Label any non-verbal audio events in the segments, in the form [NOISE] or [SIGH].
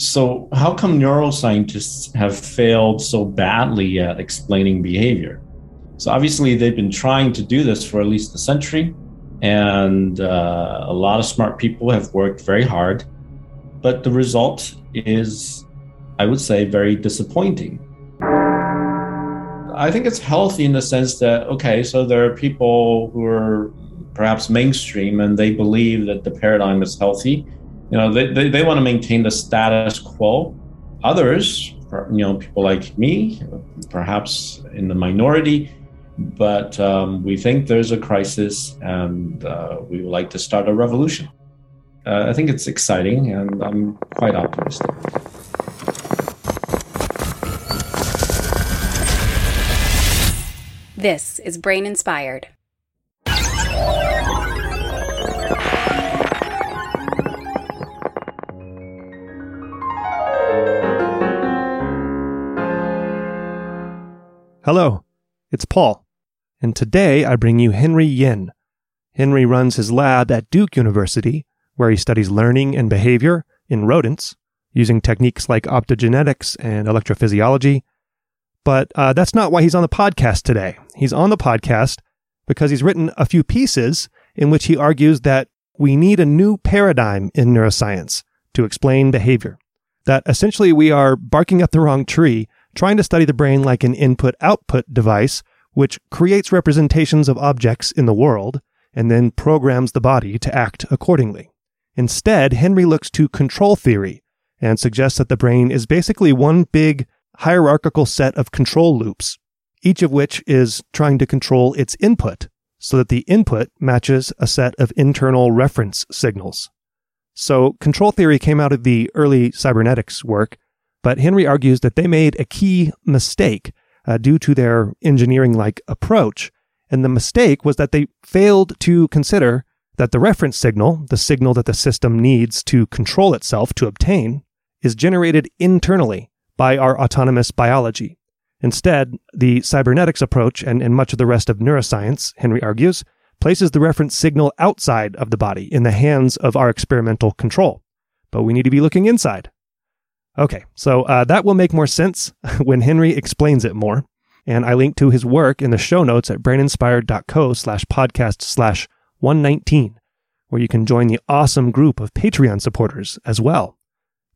So, how come neuroscientists have failed so badly at explaining behavior? So, obviously, they've been trying to do this for at least a century, and uh, a lot of smart people have worked very hard. But the result is, I would say, very disappointing. I think it's healthy in the sense that, okay, so there are people who are perhaps mainstream and they believe that the paradigm is healthy you know they, they, they want to maintain the status quo. Others you know people like me perhaps in the minority but um, we think there's a crisis and uh, we would like to start a revolution. Uh, i think it's exciting and i'm quite optimistic. This is brain inspired Hello, it's Paul, and today I bring you Henry Yin. Henry runs his lab at Duke University, where he studies learning and behavior in rodents using techniques like optogenetics and electrophysiology. But uh, that's not why he's on the podcast today. He's on the podcast because he's written a few pieces in which he argues that we need a new paradigm in neuroscience to explain behavior. That essentially we are barking up the wrong tree trying to study the brain like an input output device, which creates representations of objects in the world and then programs the body to act accordingly. Instead, Henry looks to control theory and suggests that the brain is basically one big hierarchical set of control loops, each of which is trying to control its input so that the input matches a set of internal reference signals. So control theory came out of the early cybernetics work but Henry argues that they made a key mistake uh, due to their engineering like approach. And the mistake was that they failed to consider that the reference signal, the signal that the system needs to control itself to obtain, is generated internally by our autonomous biology. Instead, the cybernetics approach and, and much of the rest of neuroscience, Henry argues, places the reference signal outside of the body in the hands of our experimental control. But we need to be looking inside Okay, so uh, that will make more sense [LAUGHS] when Henry explains it more. And I link to his work in the show notes at braininspired.co slash podcast slash 119, where you can join the awesome group of Patreon supporters as well.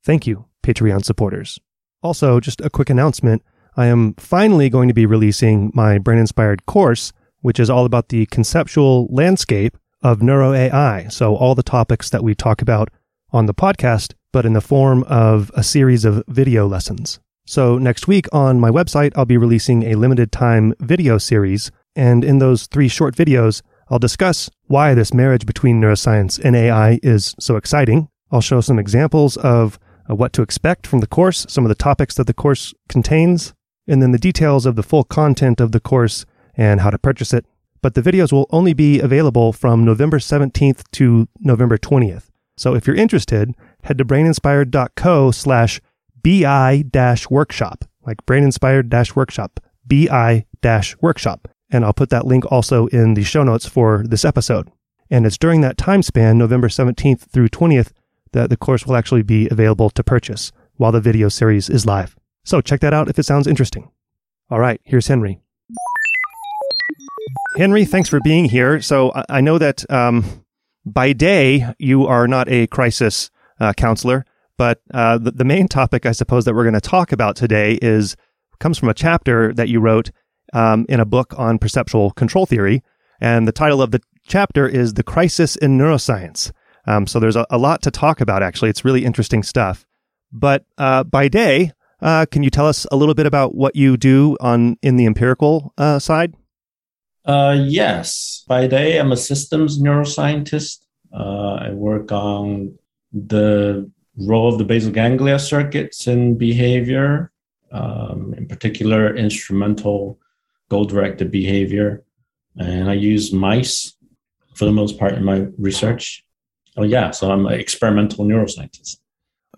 Thank you, Patreon supporters. Also, just a quick announcement. I am finally going to be releasing my Brain Inspired course, which is all about the conceptual landscape of neuro AI. So all the topics that we talk about on the podcast but in the form of a series of video lessons. So next week on my website, I'll be releasing a limited time video series. And in those three short videos, I'll discuss why this marriage between neuroscience and AI is so exciting. I'll show some examples of uh, what to expect from the course, some of the topics that the course contains, and then the details of the full content of the course and how to purchase it. But the videos will only be available from November 17th to November 20th. So if you're interested, head to braininspired.co slash BI dash workshop, like braininspired dash workshop, BI dash workshop. And I'll put that link also in the show notes for this episode. And it's during that time span, November 17th through 20th, that the course will actually be available to purchase while the video series is live. So check that out if it sounds interesting. All right, here's Henry. Henry, thanks for being here. So I know that um, by day, you are not a crisis uh, counselor, but uh, the, the, main topic, I suppose, that we're going to talk about today is comes from a chapter that you wrote um, in a book on perceptual control theory, and the title of the chapter is "The Crisis in Neuroscience." Um, so there's a, a, lot to talk about. Actually, it's really interesting stuff. But uh, by day, uh, can you tell us a little bit about what you do on in the empirical uh, side? Uh, yes. By day, I'm a systems neuroscientist. Uh, I work on the role of the basal ganglia circuits in behavior, um, in particular, instrumental goal directed behavior. And I use mice for the most part in my research. Oh, yeah. So I'm an experimental neuroscientist.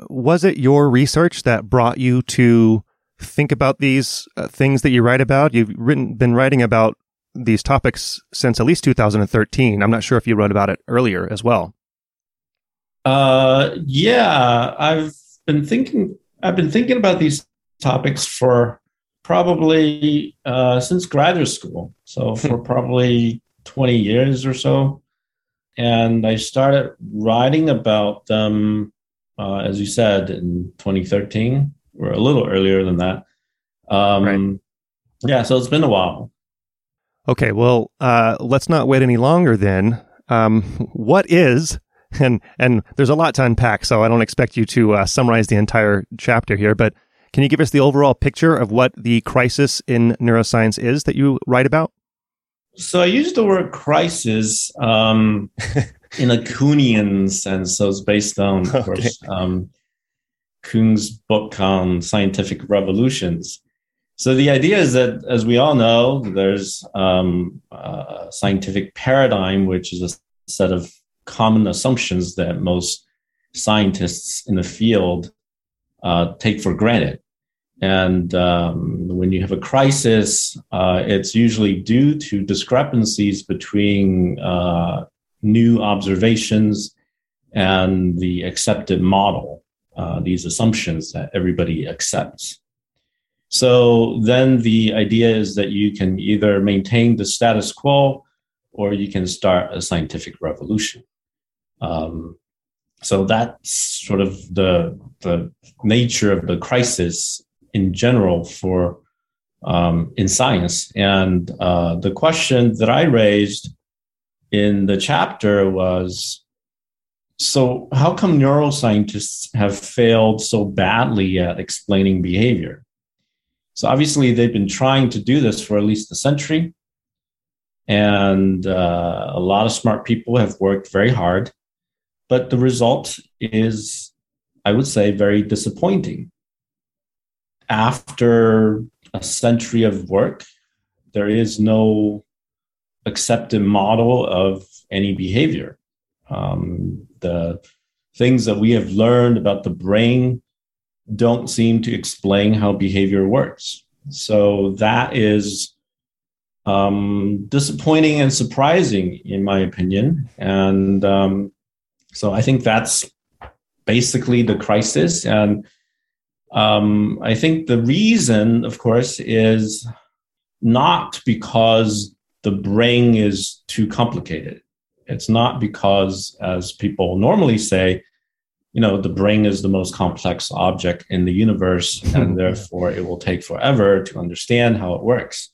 Was it your research that brought you to think about these uh, things that you write about? You've written, been writing about these topics since at least 2013. I'm not sure if you wrote about it earlier as well. Uh, yeah, I've been thinking. I've been thinking about these topics for probably uh, since graduate school. So [LAUGHS] for probably 20 years or so. And I started writing about them, uh, as you said, in 2013 or a little earlier than that. Um, right. Yeah, so it's been a while. Okay, well, uh, let's not wait any longer then. Um, what is [LAUGHS] and and there's a lot to unpack, so I don't expect you to uh, summarize the entire chapter here. But can you give us the overall picture of what the crisis in neuroscience is that you write about? So I use the word crisis um, [LAUGHS] in a Kuhnian sense. So it's based on, of okay. course, um, Kuhn's book on scientific revolutions. So the idea is that, as we all know, there's um, a scientific paradigm, which is a set of common assumptions that most scientists in the field uh, take for granted. And um, when you have a crisis, uh, it's usually due to discrepancies between uh, new observations and the accepted model, uh, these assumptions that everybody accepts. So then the idea is that you can either maintain the status quo or you can start a scientific revolution. Um, so that's sort of the the nature of the crisis in general for um, in science. And uh, the question that I raised in the chapter was so how come neuroscientists have failed so badly at explaining behavior? So obviously they've been trying to do this for at least a century. And uh, a lot of smart people have worked very hard but the result is, I would say, very disappointing. After a century of work, there is no accepted model of any behavior. Um, the things that we have learned about the brain don't seem to explain how behavior works. So that is um, disappointing and surprising, in my opinion. And um, so I think that's basically the crisis. And um, I think the reason, of course, is not because the brain is too complicated. It's not because, as people normally say, you know, the brain is the most complex object in the universe, [LAUGHS] and therefore it will take forever to understand how it works.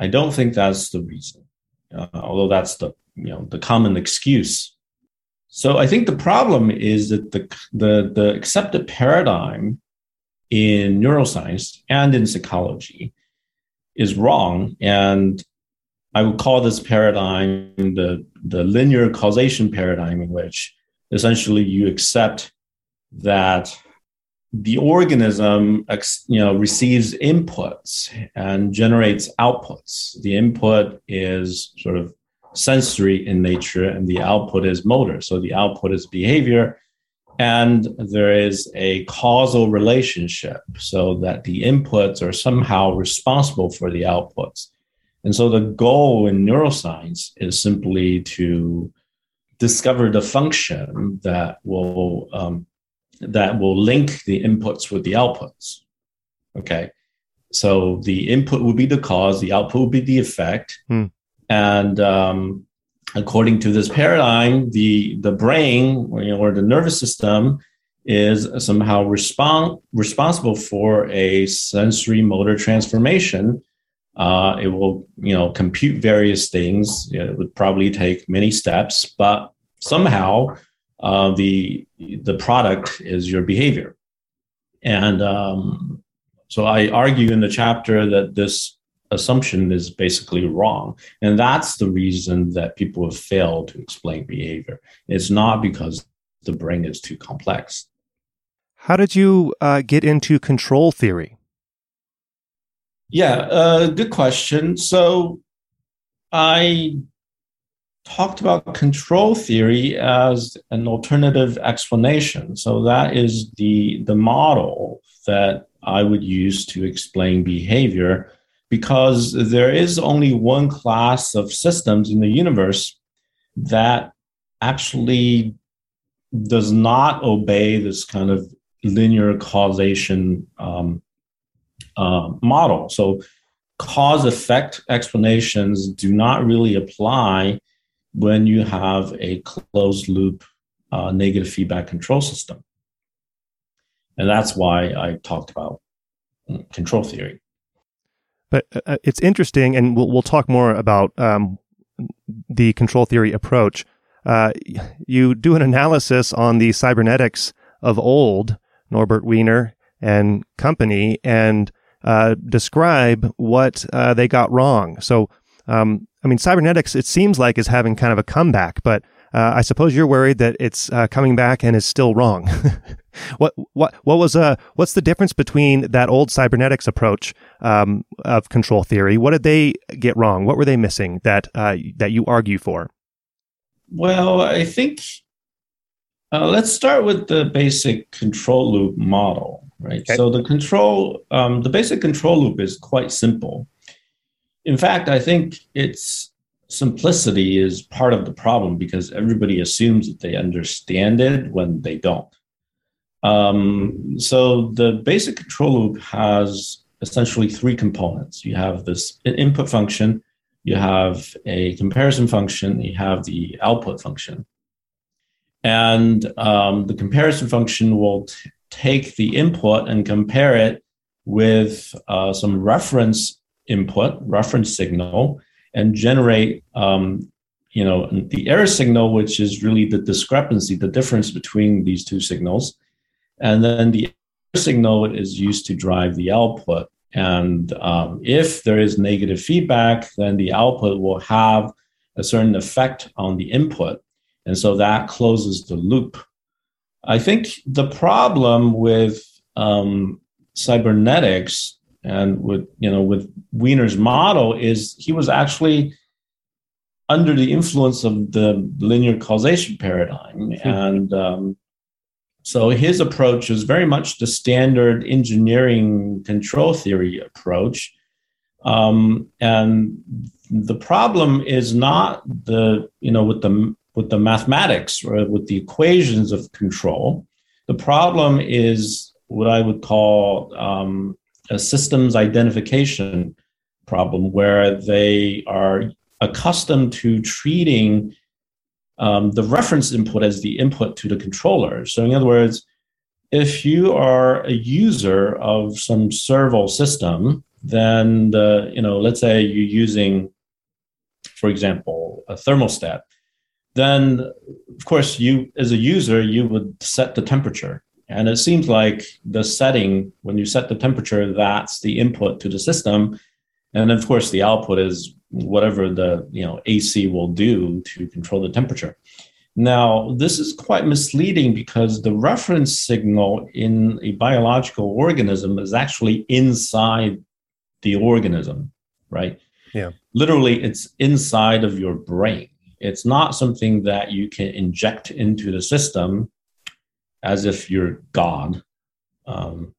I don't think that's the reason, uh, although that's the you know the common excuse so I think the problem is that the, the, the accepted paradigm in neuroscience and in psychology is wrong. And I would call this paradigm the, the linear causation paradigm, in which essentially you accept that the organism you know receives inputs and generates outputs the input is sort of sensory in nature and the output is motor. So the output is behavior and there is a causal relationship so that the inputs are somehow responsible for the outputs. And so the goal in neuroscience is simply to discover the function that will um, that will link the inputs with the outputs. Okay, so the input will be the cause, the output will be the effect, hmm. And um, according to this paradigm, the the brain or, you know, or the nervous system is somehow responsible for a sensory motor transformation. Uh, it will, you know, compute various things. It would probably take many steps, but somehow uh, the the product is your behavior. And um, so I argue in the chapter that this assumption is basically wrong. And that's the reason that people have failed to explain behavior. It's not because the brain is too complex. How did you uh, get into control theory? Yeah, uh, good question. So I talked about control theory as an alternative explanation. So that is the the model that I would use to explain behavior because there is only one class of systems in the universe that actually does not obey this kind of linear causation um, uh, model. So cause effect explanations do not really apply when you have a closed loop uh, negative feedback control system. And that's why I talked about mm, control theory. But uh, uh, it's interesting, and we'll, we'll talk more about um, the control theory approach. Uh, you do an analysis on the cybernetics of old, Norbert Wiener and company, and uh, describe what uh, they got wrong. So, um, I mean, cybernetics, it seems like is having kind of a comeback, but uh, I suppose you're worried that it's uh, coming back and is still wrong. [LAUGHS] what what what was uh what's the difference between that old cybernetics approach um, of control theory? What did they get wrong? What were they missing that uh, that you argue for? Well, I think uh, let's start with the basic control loop model right? Okay. So the control, um, the basic control loop is quite simple. In fact, I think its simplicity is part of the problem because everybody assumes that they understand it when they don't. Um, so the basic control loop has essentially three components. You have this input function, you have a comparison function, you have the output function. And um, the comparison function will t- take the input and compare it with uh, some reference input, reference signal, and generate, um, you know, the error signal, which is really the discrepancy, the difference between these two signals. And then the error signal is used to drive the output. And um, if there is negative feedback, then the output will have a certain effect on the input. And so that closes the loop. I think the problem with um, cybernetics and with you know with Wiener's model is he was actually under the influence of the linear causation paradigm, mm-hmm. and um, so his approach is very much the standard engineering control theory approach. Um, and the problem is not the you know with the with the mathematics or with the equations of control. The problem is what I would call um, a systems identification problem, where they are accustomed to treating um, the reference input as the input to the controller. So, in other words, if you are a user of some servo system, then the you know, let's say you're using, for example, a thermostat then of course you as a user you would set the temperature and it seems like the setting when you set the temperature that's the input to the system. And of course the output is whatever the you know ac will do to control the temperature. Now this is quite misleading because the reference signal in a biological organism is actually inside the organism right? Yeah. Literally it's inside of your brain. It's not something that you can inject into the system as if you're God. Um,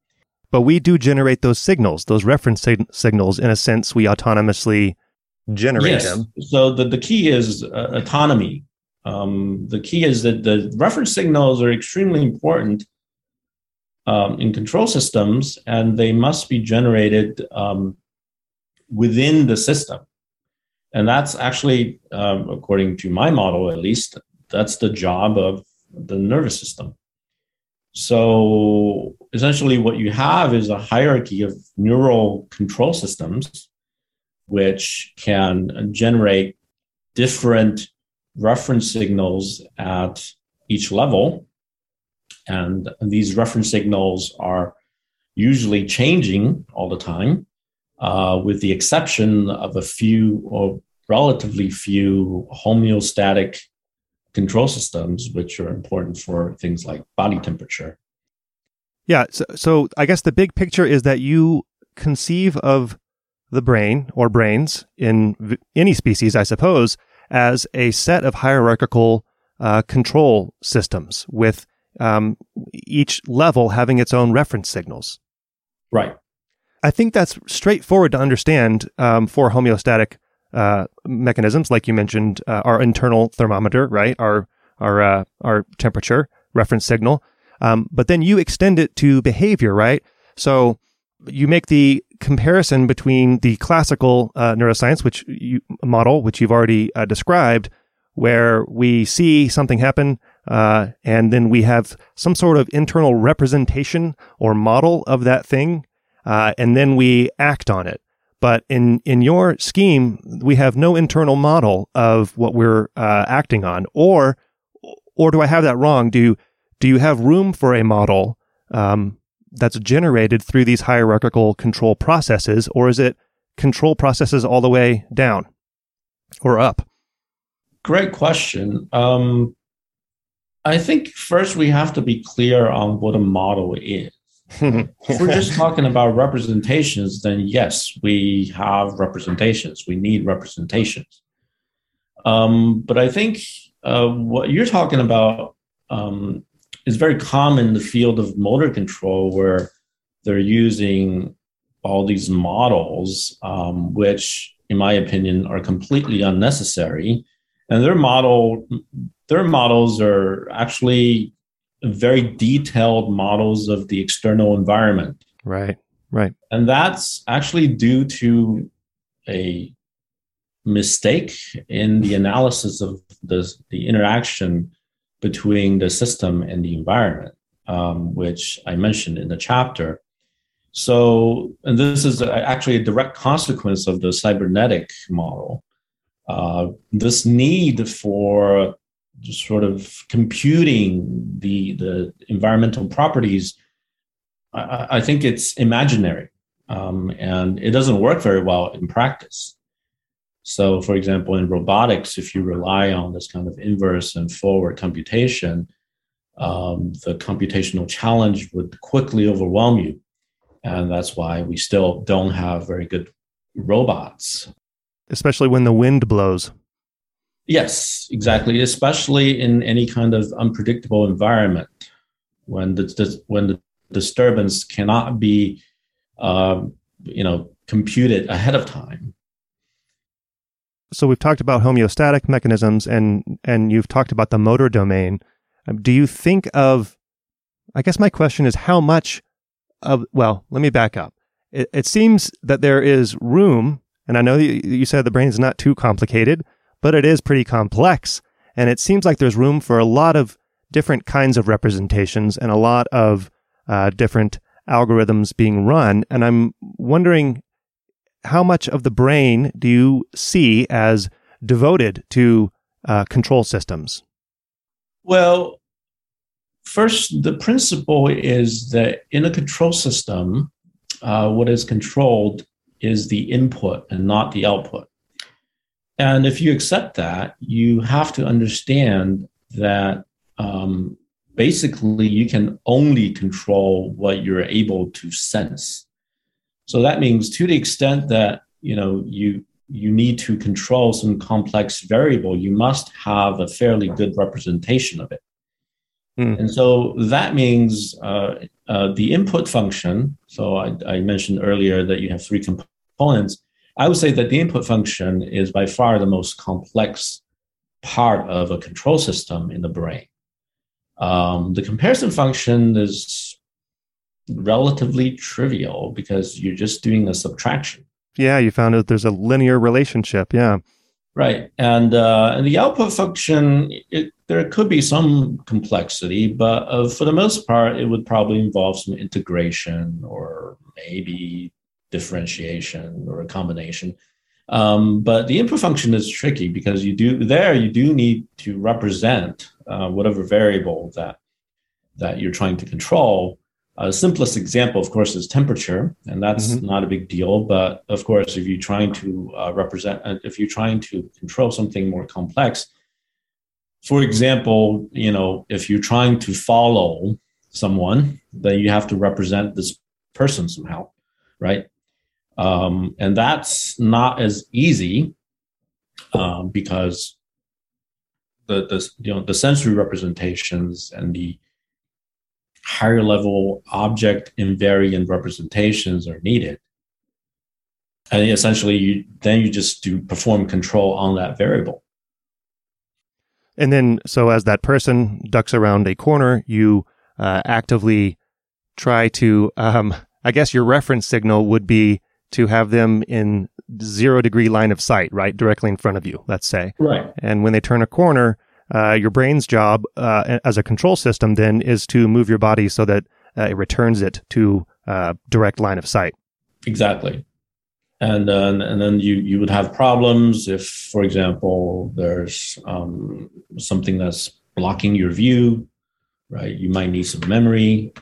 but we do generate those signals, those reference sig- signals. In a sense, we autonomously generate yes. them. So the, the key is uh, autonomy. Um, the key is that the reference signals are extremely important um, in control systems, and they must be generated um, within the system. And that's actually, um, according to my model at least, that's the job of the nervous system. So essentially, what you have is a hierarchy of neural control systems, which can generate different reference signals at each level. And these reference signals are usually changing all the time, uh, with the exception of a few or relatively few homeostatic control systems, which are important for things like body temperature. Yeah. So, so I guess the big picture is that you conceive of the brain or brains in v- any species, I suppose, as a set of hierarchical uh, control systems with um, each level having its own reference signals. Right. I think that's straightforward to understand um, for homeostatic uh, mechanisms, like you mentioned, uh, our internal thermometer, right? Our our uh, our temperature reference signal. Um, but then you extend it to behavior, right? So you make the comparison between the classical uh, neuroscience, which you model, which you've already uh, described, where we see something happen, uh, and then we have some sort of internal representation or model of that thing, and then we act on it. But in in your scheme, we have no internal model of what we're uh, acting on, or or do I have that wrong? Do do you have room for a model um, that's generated through these hierarchical control processes, or is it control processes all the way down or up? Great question. Um, I think first we have to be clear on what a model is. [LAUGHS] if we're just talking about representations, then yes, we have representations. We need representations. Um, but I think uh, what you're talking about um, is very common in the field of motor control, where they're using all these models, um, which, in my opinion, are completely unnecessary and their model their models are actually very detailed models of the external environment. Right right. And that's actually due to a mistake in the analysis of the, the interaction between the system and the environment um, which i mentioned in the chapter. So and this is actually a direct consequence of the cybernetic model. Uh, this need for sort of computing the the environmental properties, I, I think it's imaginary, um, and it doesn't work very well in practice. So, for example, in robotics, if you rely on this kind of inverse and forward computation, um, the computational challenge would quickly overwhelm you. And that's why we still don't have very good robots especially when the wind blows. Yes, exactly. Especially in any kind of unpredictable environment, when the, the when the disturbance cannot be, um, you know, computed ahead of time. So we've talked about homeostatic mechanisms, and and you've talked about the motor domain. Um, do you think of? I guess my question is how much of. Well, let me back up. It, it seems that there is room and I know you said the brain is not too complicated, but it is pretty complex. And it seems like there's room for a lot of different kinds of representations and a lot of uh, different algorithms being run. And I'm wondering how much of the brain do you see as devoted to uh, control systems? Well, first, the principle is that in a control system, uh, what is controlled is the input and not the output. And if you accept that, you have to understand that um, basically you can only control what you're able to sense. So that means to the extent that you know you you need to control some complex variable, you must have a fairly good representation of it. Mm. And so that means uh, uh, the input function. So I, I, mentioned earlier that you have three components. I would say that the input function is by far the most complex part of a control system in the brain. Um, the comparison function is relatively trivial because you're just doing a subtraction. Yeah, you found out there's a linear relationship. Yeah. Right, and uh, and the output function, it, there could be some complexity, but uh, for the most part, it would probably involve some integration or maybe differentiation or a combination. Um, but the input function is tricky because you do there you do need to represent uh, whatever variable that that you're trying to control uh, simplest example, of course, is temperature, and that's mm-hmm. not a big deal. But of course, if you're trying to uh, represent, uh, if you're trying to control something more complex, for example, you know, if you're trying to follow someone, then you have to represent this person somehow, right? Um, and that's not as easy um, because the, the you know the sensory representations and the higher level object invariant representations are needed. And essentially, you then you just do perform control on that variable. And then, so as that person ducks around a corner, you uh, actively try to, um, I guess your reference signal would be to have them in zero degree line of sight, right? Directly in front of you, let's say. Right. And when they turn a corner, uh, your brain's job uh, as a control system then is to move your body so that uh, it returns it to uh, direct line of sight. Exactly. And then, and then you, you would have problems if, for example, there's um, something that's blocking your view, right? You might need some memory,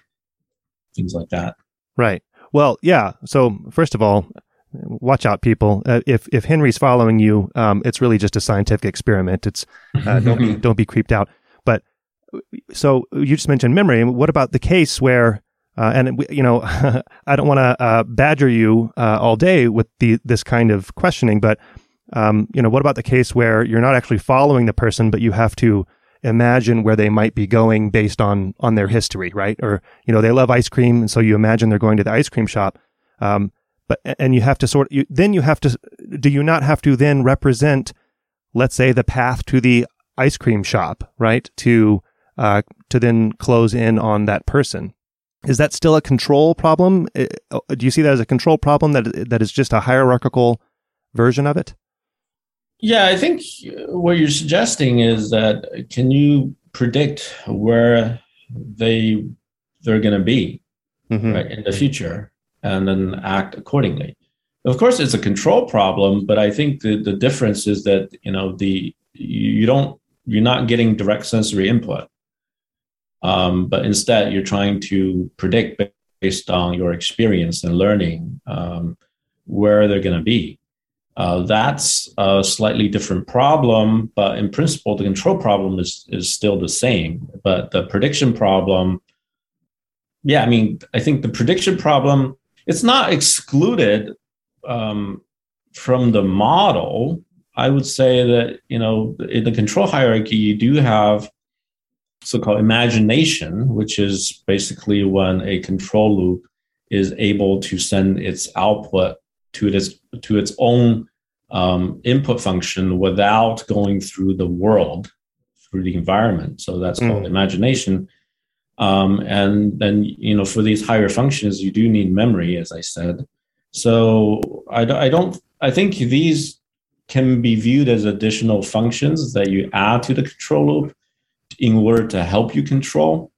things like that. Right. Well, yeah. So first of all, watch out, people. Uh, if if Henry's following you, um, it's really just a scientific experiment. It's uh, [LAUGHS] don't be don't be creeped out. But so you just mentioned memory. What about the case where uh, and you know, [LAUGHS] I don't want to uh, badger you uh, all day with the this kind of questioning, but um, you know, what about the case where you're not actually following the person, but you have to imagine where they might be going based on on their history, right? Or you know, they love ice cream, and so you imagine they're going to the ice cream shop. Um, but and you have to sort you, then you have to do you not have to then represent, let's say, the path to the ice cream shop, right? To uh, to then close in on that person. Is that still a control problem? Uh, do you see that as a control problem that that is just a hierarchical version of it? Yeah, I think what you're suggesting is that can you predict where they they're going to be mm-hmm. right, in the future and then act accordingly. Of course, it's a control problem, but I think the, the difference is that you know the you don't you're not getting direct sensory input, um, but instead you're trying to predict based on your experience and learning um, where they're going to be. Uh, that's a slightly different problem, but in principle, the control problem is is still the same. But the prediction problem, yeah, I mean, I think the prediction problem it's not excluded um, from the model. I would say that you know in the control hierarchy, you do have so-called imagination, which is basically when a control loop is able to send its output to its to its own um, input function without going through the world through the environment. So that's mm. called imagination. Um, and then you know for these higher functions you do need memory as i said. So I, I don't i think these can be viewed as additional functions that you add to the control loop in order to help you control.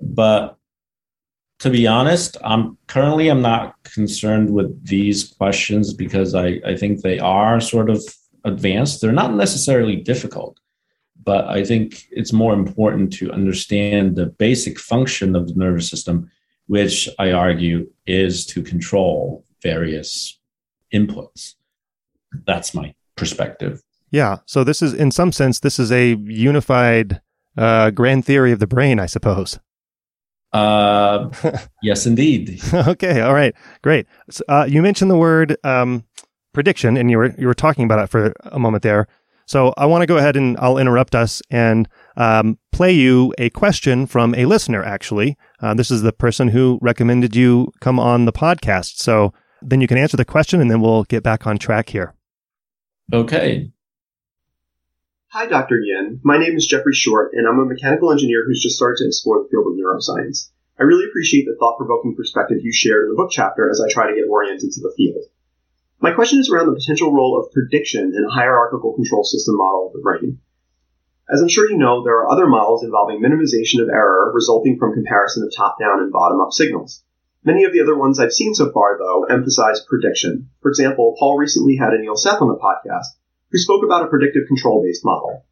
But to be honest, I'm currently I'm not concerned with these questions because I, I think they are sort of advanced. They're not necessarily difficult, but I think it's more important to understand the basic function of the nervous system, which I argue is to control various inputs. That's my perspective. Yeah. So this is, in some sense, this is a unified uh, grand theory of the brain, I suppose. Uh, [LAUGHS] yes, indeed. okay, all right, great. So, uh, you mentioned the word um, prediction, and you were you were talking about it for a moment there. So I want to go ahead and I'll interrupt us and um, play you a question from a listener. Actually, uh, this is the person who recommended you come on the podcast. So then you can answer the question, and then we'll get back on track here. Okay. Hi, Dr. Yin. My name is Jeffrey Short, and I'm a mechanical engineer who's just started to explore the field of neuroscience. I really appreciate the thought provoking perspective you shared in the book chapter as I try to get oriented to the field. My question is around the potential role of prediction in a hierarchical control system model of the brain. As I'm sure you know, there are other models involving minimization of error resulting from comparison of top down and bottom up signals. Many of the other ones I've seen so far, though, emphasize prediction. For example, Paul recently had Anil Seth on the podcast, who spoke about a predictive control based model.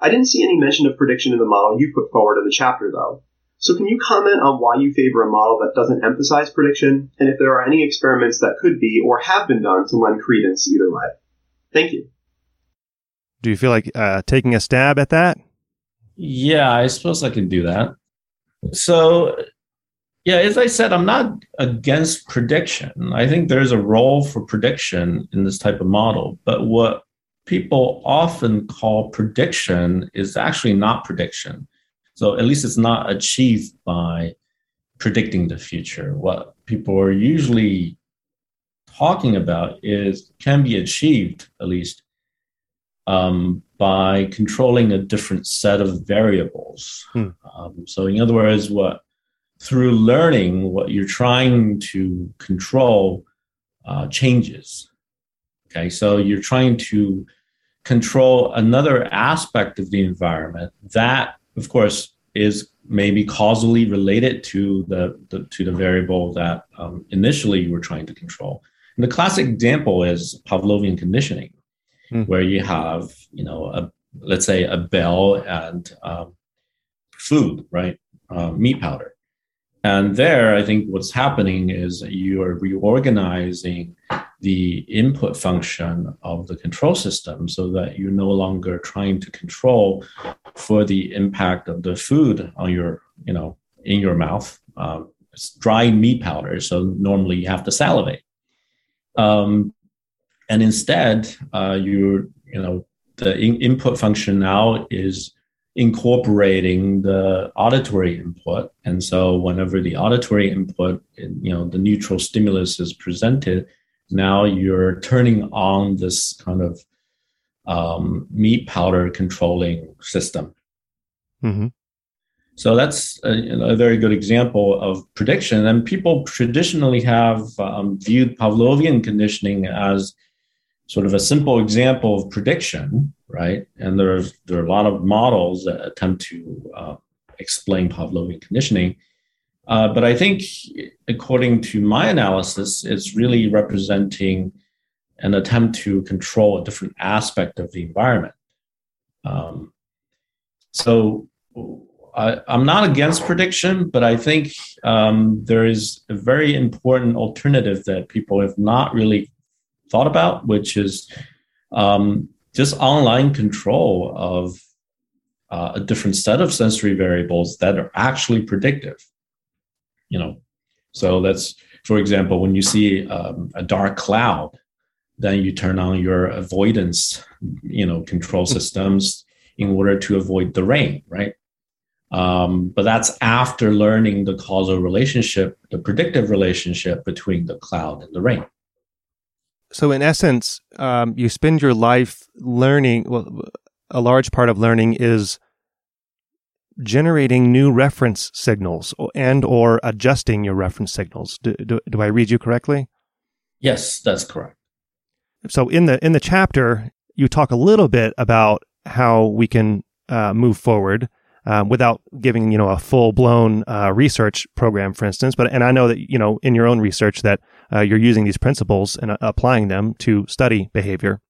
I didn't see any mention of prediction in the model you put forward in the chapter, though. So can you comment on why you favor a model that doesn't emphasize prediction, and if there are any experiments that could be or have been done to lend credence either way? Thank you. Do you feel like uh, taking a stab at that? Yeah, I suppose I can do that. So, yeah, as I said, I'm not against prediction. I think there's a role for prediction in this type of model. But what people often call prediction is actually not prediction. So at least it's not achieved by predicting the future. What people are usually talking about is can be achieved at least um, by controlling a different set of variables. Hmm. Um, so in other words, what through learning, what you're trying to control uh, changes. Okay, so you're trying to control another aspect of the environment that, of course, is maybe causally related to the, the to the variable that um, initially you were trying to control. And the classic example is Pavlovian conditioning, mm. where you have you know a let's say a bell and um, food, right, uh, meat powder, and there I think what's happening is you are reorganizing the input function of the control system so that you're no longer trying to control for the impact of the food on your, you know, in your mouth. Um, it's dry meat powder, so normally you have to salivate. Um, and instead, uh, you you know, the in- input function now is incorporating the auditory input, and so whenever the auditory input, you know, the neutral stimulus is presented, now you're turning on this kind of um, meat powder controlling system. Mm-hmm. So that's a, a, very good example of prediction. And people traditionally have um, viewed Pavlovian conditioning as sort of a simple example of prediction, right? And there's there are a lot of models that attempt to uh, explain Pavlovian conditioning. Uh, but I think, according to my analysis, it's really representing an attempt to control a different aspect of the environment. Um, so I, am not against prediction, but I think um, there is a very important alternative that people have not really thought about, which is um, just online control of uh, a different set of sensory variables that are actually predictive you know. So that's for example when you see um, a dark cloud then you turn on your avoidance you know control hmm. systems in order to avoid the rain right? Um, but that's after learning the causal relationship the predictive relationship between the cloud and the rain. So in essence um, you spend your life learning well a large part of learning is generating new reference signals and or adjusting your reference signals. Do, do, do, I read you correctly? Yes, that's correct. So in the in the chapter, you talk a little bit about how we can uh, move forward um, without giving you know a full blown uh, research program, for instance. But and I know that you know in your own research that uh, you're using these principles and uh, applying them to study behavior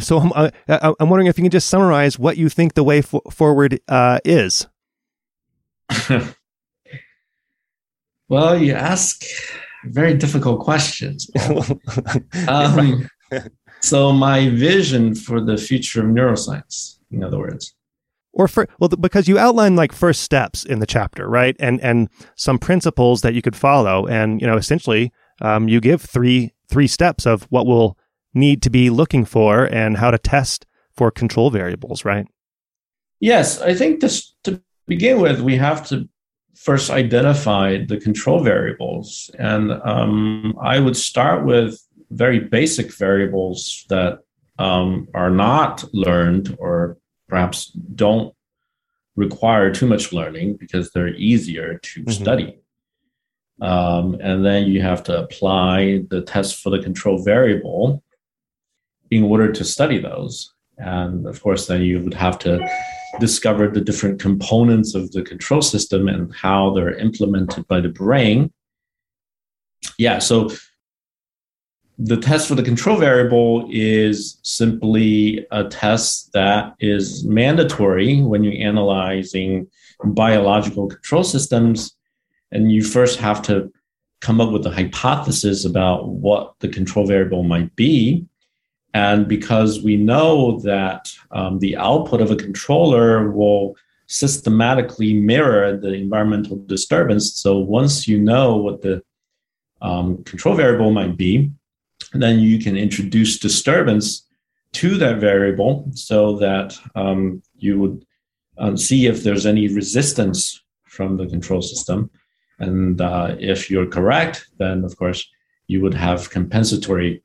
so I'm, uh, I'm wondering if you can just summarize what you think the way forward uh, is. [LAUGHS] well, you ask very difficult questions. [LAUGHS] um, [LAUGHS] so my vision for the future of neuroscience, in other words, or for well because you outline like first steps in the chapter right and and some principles that you could follow and you know essentially um, you give three three steps of what will need to be looking for and how to test for control variables, right? Yes, I think this, to begin with, we have to first identify the control variables. And um, I would start with very basic variables that um, are not learned or perhaps don't require too much learning because they're easier to mm-hmm. study. Um, and then you have to apply the test for the control variable in order to study those. And of course, then you would have to discover the different components of the control system and how they're implemented by the brain. Yeah, so the test for the control variable is simply a test that is mandatory when you're analyzing biological control systems. And you first have to come up with a hypothesis about what the control variable might be. And because we know that um, the output of a controller will systematically mirror the environmental disturbance. So once you know what the um, control variable might be, then you can introduce disturbance to that variable so that um, you would um, see if there's any resistance from the control system. And uh, if you're correct, then of course you would have compensatory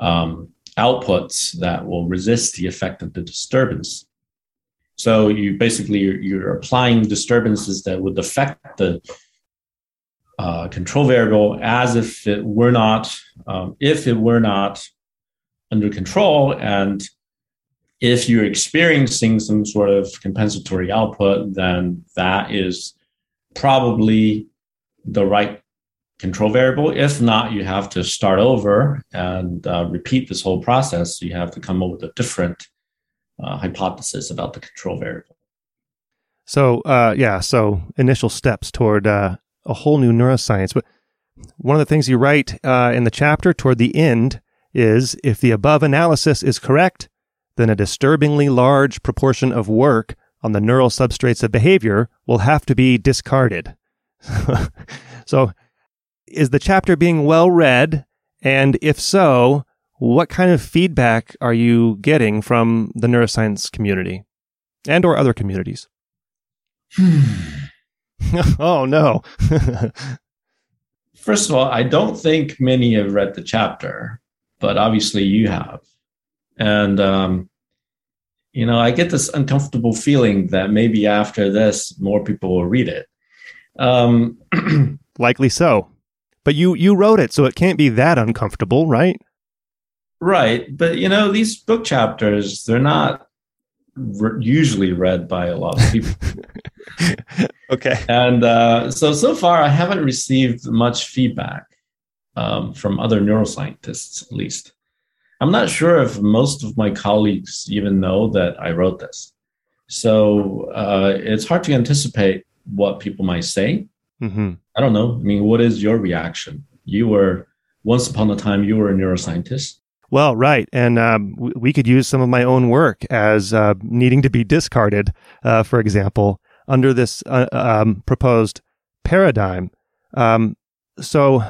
um, outputs that will resist the effect of the disturbance. So you basically you're, you're applying disturbances that would affect the uh, control variable as if it were not, um, if it were not under control, and if you're experiencing some sort of compensatory output, then that is probably the right control variable. If not, you have to start over and uh, repeat this whole process. You have to come up with a different uh, hypothesis about the control variable. So, uh, yeah, so initial steps toward uh, a whole new neuroscience. But one of the things you write uh, in the chapter toward the end is if the above analysis is correct, then a disturbingly large proportion of work on the neural substrates of behavior will have to be discarded. [LAUGHS] so, is the chapter being well read? And if so, what kind of feedback are you getting from the neuroscience community and or other communities? [SIGHS] oh no. [LAUGHS] First of all, I don't think many have read the chapter, but obviously you have. And um, you know, I get this uncomfortable feeling that maybe after this more people will read it. Um, [CLEARS THROAT] Likely so. But you you wrote it, so it can't be that uncomfortable, right? Right, but you know these book chapters they're not re- usually read by a lot of people. [LAUGHS] okay. And uh, so so far I haven't received much feedback um, from other neuroscientists, at least. I'm not sure if most of my colleagues even know that I wrote this. So uh, it's hard to anticipate what people might say. Mm-hmm. I don't know. I mean, what is your reaction? You were once upon a time you were a neuroscientist. Well, right, and um, we could use some of my own work as uh, needing to be discarded, uh, for example, under this uh, um, proposed paradigm. Um, so,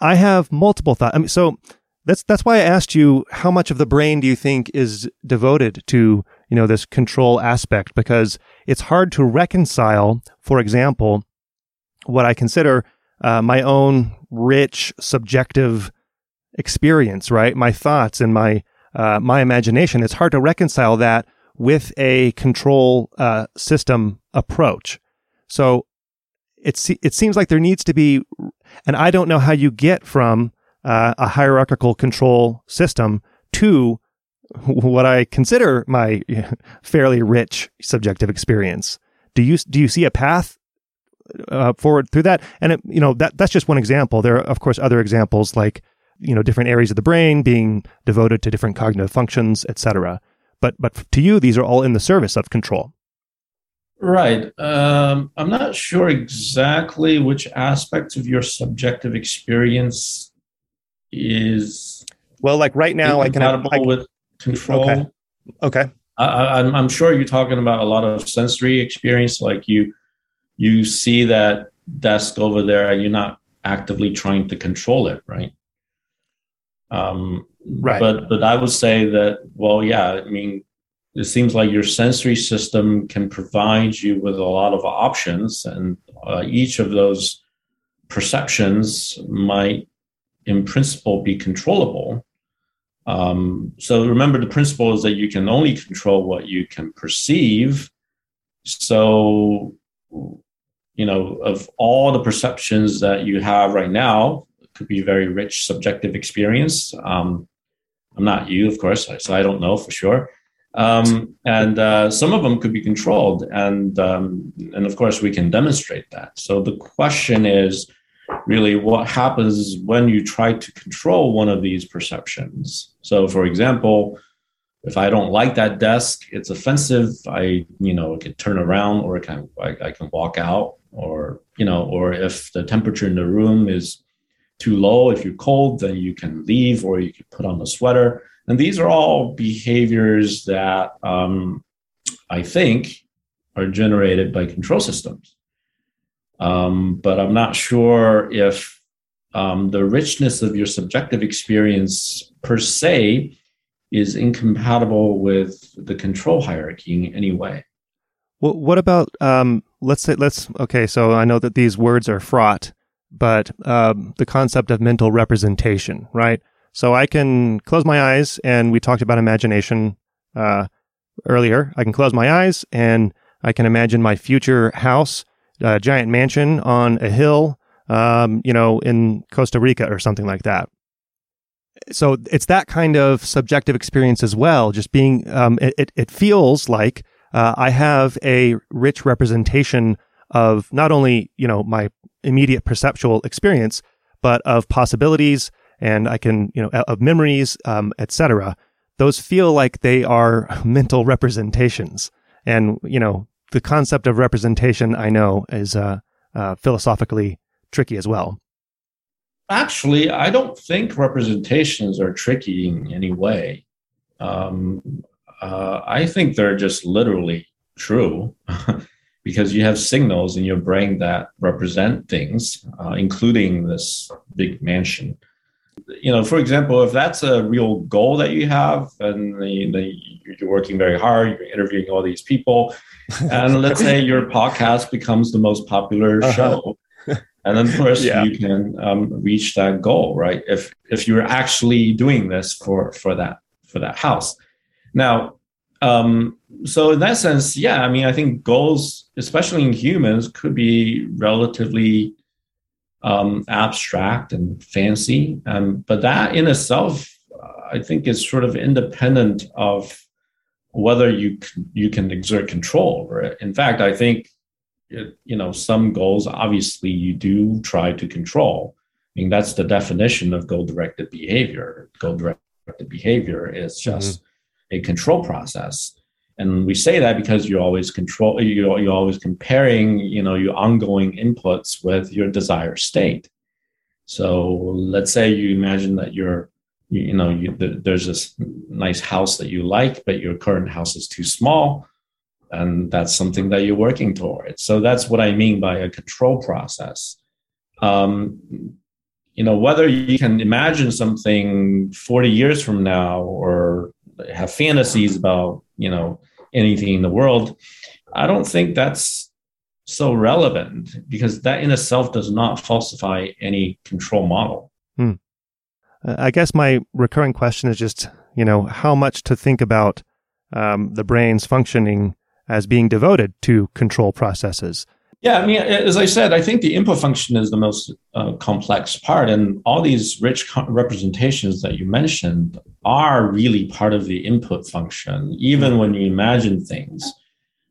I have multiple thoughts. I mean, so that's that's why I asked you how much of the brain do you think is devoted to you know this control aspect because it's hard to reconcile, for example, what I consider uh, my own rich subjective experience, right? My thoughts and my uh, my imagination. It's hard to reconcile that with a control uh, system approach. So it it seems like there needs to be, and I don't know how you get from uh, a hierarchical control system to what I consider my [LAUGHS] fairly rich subjective experience. Do you do you see a path uh, forward through that. And it, you know that that's just one example. There are of course other examples like you know different areas of the brain being devoted to different cognitive functions, etc. But but to you, these are all in the service of control. Right. Um, I'm not sure exactly which aspects of your subjective experience is. Well, like right now, I can have I, with control. Okay. Okay. I, I'm, I'm sure you're talking about a lot of sensory experience, like you you see that desk over there and you're not actively trying to control it, right? Um, right. But but I would say that well, yeah. I mean, it seems like your sensory system can provide you with a lot of options, and uh, each of those perceptions might, in principle, be controllable. Um, so remember, the principle is that you can only control what you can perceive. So you know, of all the perceptions that you have right now, could be a very rich subjective experience. Um, I'm not you, of course, so I don't know for sure. Um, and uh, some of them could be controlled, and um, and of course we can demonstrate that. So the question is really what happens when you try to control one of these perceptions. So, for example, if I don't like that desk, it's offensive. I, you know, can turn around or I can I, I can walk out or you know or if the temperature in the room is too low if you're cold then you can leave or you can put on a sweater and these are all behaviors that um, i think are generated by control systems um, but i'm not sure if um, the richness of your subjective experience per se is incompatible with the control hierarchy in any way well, what about um, let's say let's okay. So I know that these words are fraught, but um, the concept of mental representation, right? So I can close my eyes, and we talked about imagination uh, earlier. I can close my eyes, and I can imagine my future house, a giant mansion on a hill um, you know, in Costa Rica or something like that. So it's that kind of subjective experience as well. Just being, um, it, it feels like uh, I have a rich representation of not only you know my immediate perceptual experience, but of possibilities and I can you know of memories, um, etc. Those feel like they are [LAUGHS] mental representations, and you know the concept of representation I know is uh, uh, philosophically tricky as well. Actually, I don't think representations are tricky in any way. Um, uh, I think they're just literally true [LAUGHS] because you have signals in your brain that represent things, uh, including this big mansion. You know, for example, if that's a real goal that you have and you're working very hard, you're interviewing all these people, and let's say your podcast becomes the most popular uh-huh. show, and then first yeah. you can um, reach that goal, right? If if you're actually doing this for for that for that house. Now, um, so in that sense, yeah, I mean, I think goals, especially in humans, could be relatively um, abstract and fancy. Um, but that in itself, I think, is sort of independent of whether you can, you can exert control over it. In fact, I think you know some goals obviously you do try to control. I mean, that's the definition of goal directed behavior. Goal directed behavior is just mm-hmm a control process. And we say that because you're always control, you're, you're always comparing, you know, your ongoing inputs with your desired state. So let's say you imagine that you're, you, know, you, there's this nice house that you like, but your current house is too small. And that's something that you're working towards. So that's what I mean by a control process. Um, you know, whether you can imagine something 40 years from now or have fantasies about you know anything in the world i don't think that's so relevant because that in itself does not falsify any control model hmm. i guess my recurring question is just you know how much to think about um, the brain's functioning as being devoted to control processes yeah, I mean, as I said, I think the input function is the most uh, complex part, and all these rich co- representations that you mentioned are really part of the input function. Even when you imagine things,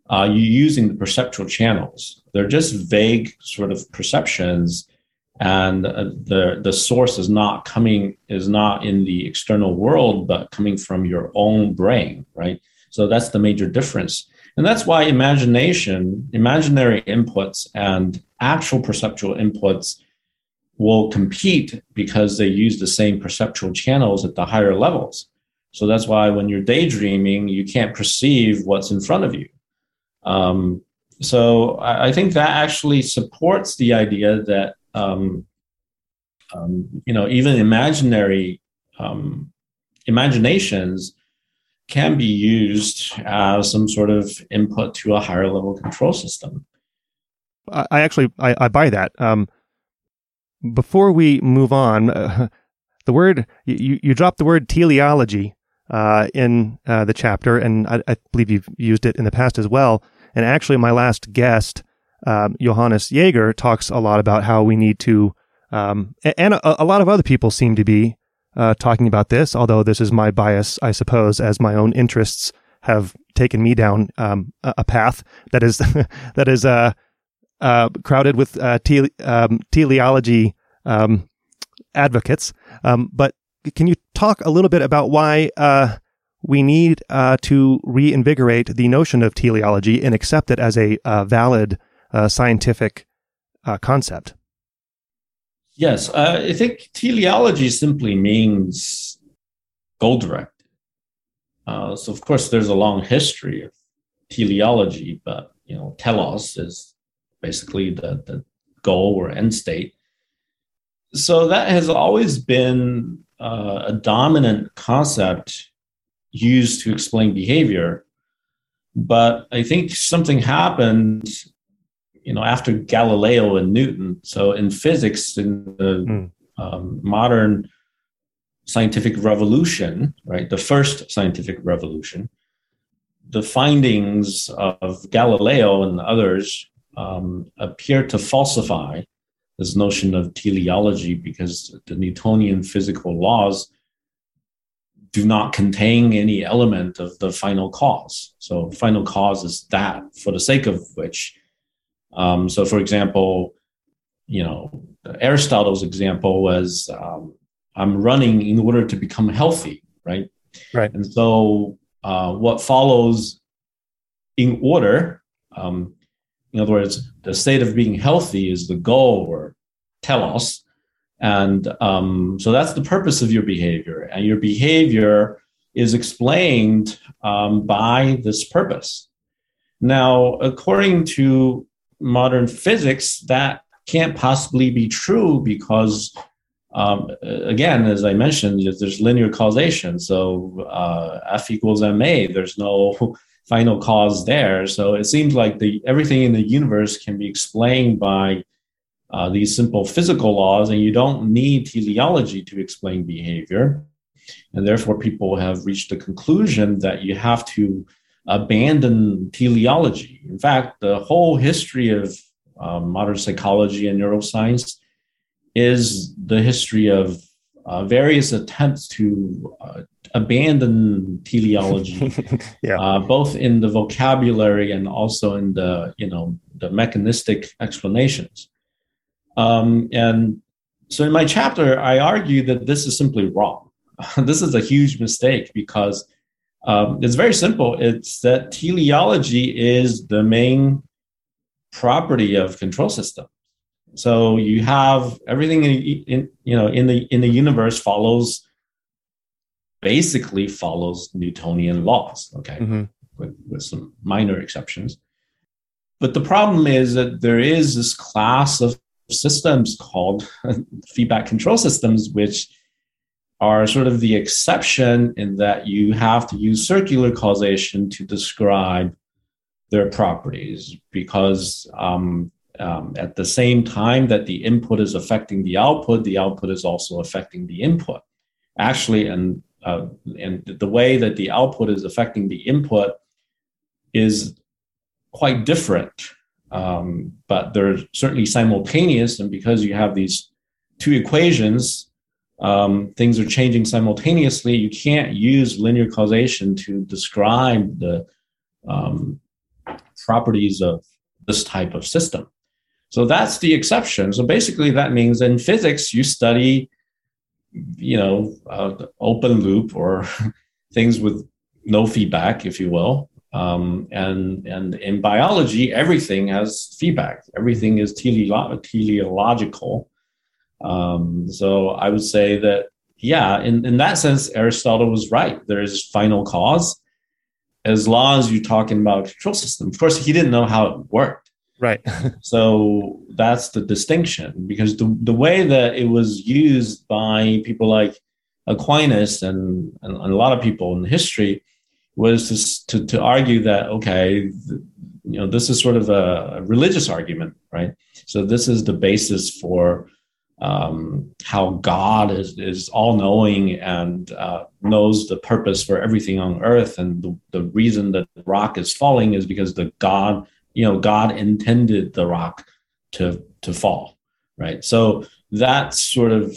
uh, you're using the perceptual channels. They're just vague sort of perceptions, and uh, the the source is not coming is not in the external world, but coming from your own brain, right? So that's the major difference. And that's why imagination, imaginary inputs, and actual perceptual inputs will compete because they use the same perceptual channels at the higher levels. So that's why when you're daydreaming, you can't perceive what's in front of you. Um, so I, I, think that actually supports the idea that um, um, you know even imaginary um, imaginations can be used as some sort of input to a higher level control system. I actually I, I buy that. Um, before we move on, uh, [LAUGHS] the word you you dropped the word teleology uh, in uh, the chapter, and I, I, believe you've used it in the past as well. And actually, my last guest, um, Johannes Jaeger, talks a lot about how we need to, um, and a, a, lot of other people seem to be uh, talking about this, although this is my bias, I suppose, as my own interests have taken me down um, a path that is [LAUGHS] that is uh, uh, crowded with uh, um, teleology um, advocates. Um, but can you talk a little bit about why uh, we need uh, to reinvigorate the notion of teleology and accept it as a uh, valid uh, scientific concept? Yes, uh, I think teleology simply means goal directed. Uh, so, of course, there's a long history of teleology, but you know, telos is basically the, the goal or end state. So that has always been uh, a dominant concept used to explain behavior. But I think something happened you know after Galileo and Newton. So in physics, in the mm. um, modern scientific revolution, right, the first scientific revolution, the findings of Galileo and others um, appear to falsify this notion of teleology because the Newtonian physical laws do not contain any element of the final cause. So, final cause is that for the sake of which. Um, so, for example, you know, Aristotle's example was um, I'm running in order to become healthy, right? Right. And so, uh, what follows in order, um, in other words, the state of being healthy is the goal or telos. And um, so that's the purpose of your behavior. And your behavior is explained um, by this purpose. Now, according to modern physics, that can't possibly be true because, um, again, as I mentioned, there's linear causation. So uh, F equals ma. There's no [LAUGHS] final cause there. So it seems like the everything in the universe can be explained by uh, these simple physical laws, and you don't need teleology to explain behavior. And therefore, people have reached the conclusion that you have to abandon teleology. In fact, the whole history of uh, modern psychology and neuroscience is the history of uh, various attempts to uh, abandon teleology, [LAUGHS] yeah. uh, both in the vocabulary and also in the you know the mechanistic explanations. Um, and so in my chapter, I argue that this is simply wrong. [LAUGHS] this is a huge mistake because um, it's very simple. It's that teleology is the main property of control system. So you have everything in, in you know in the in the universe follows basically follows Newtonian laws. Okay, mm-hmm. with, with some minor exceptions. But the problem is that there is this class of systems called [LAUGHS] feedback control systems, which are sort of the exception in that you have to use circular causation to describe their properties because um, um, at the same time that the input is affecting the output, the output is also affecting the input. Actually, and uh, and the way that the output is affecting the input is quite different, um, but they're certainly simultaneous. And because you have these two equations, um, things are changing simultaneously. You can't use linear causation to describe the um, properties of this type of system. So that's the exception. So basically, that means in physics, you study, you know, uh, open loop or [LAUGHS] things with no feedback, if you will. Um, and and in biology, everything has feedback. Everything is teleo- teleological. Um, so I would say that yeah, in, in that sense, Aristotle was right. There is final cause, as long as you're talking about a control system. Of course, he didn't know how it worked. Right. [LAUGHS] so that's the distinction because the, the way that it was used by people like Aquinas and, and, and a lot of people in history was to, to, to argue that, okay, you know, this is sort of a religious argument, right? So this is the basis for um, how God is, is all knowing and uh, knows the purpose for everything on earth. And the, the reason that the rock is falling is because the God you know god intended the rock to to fall right so that's sort of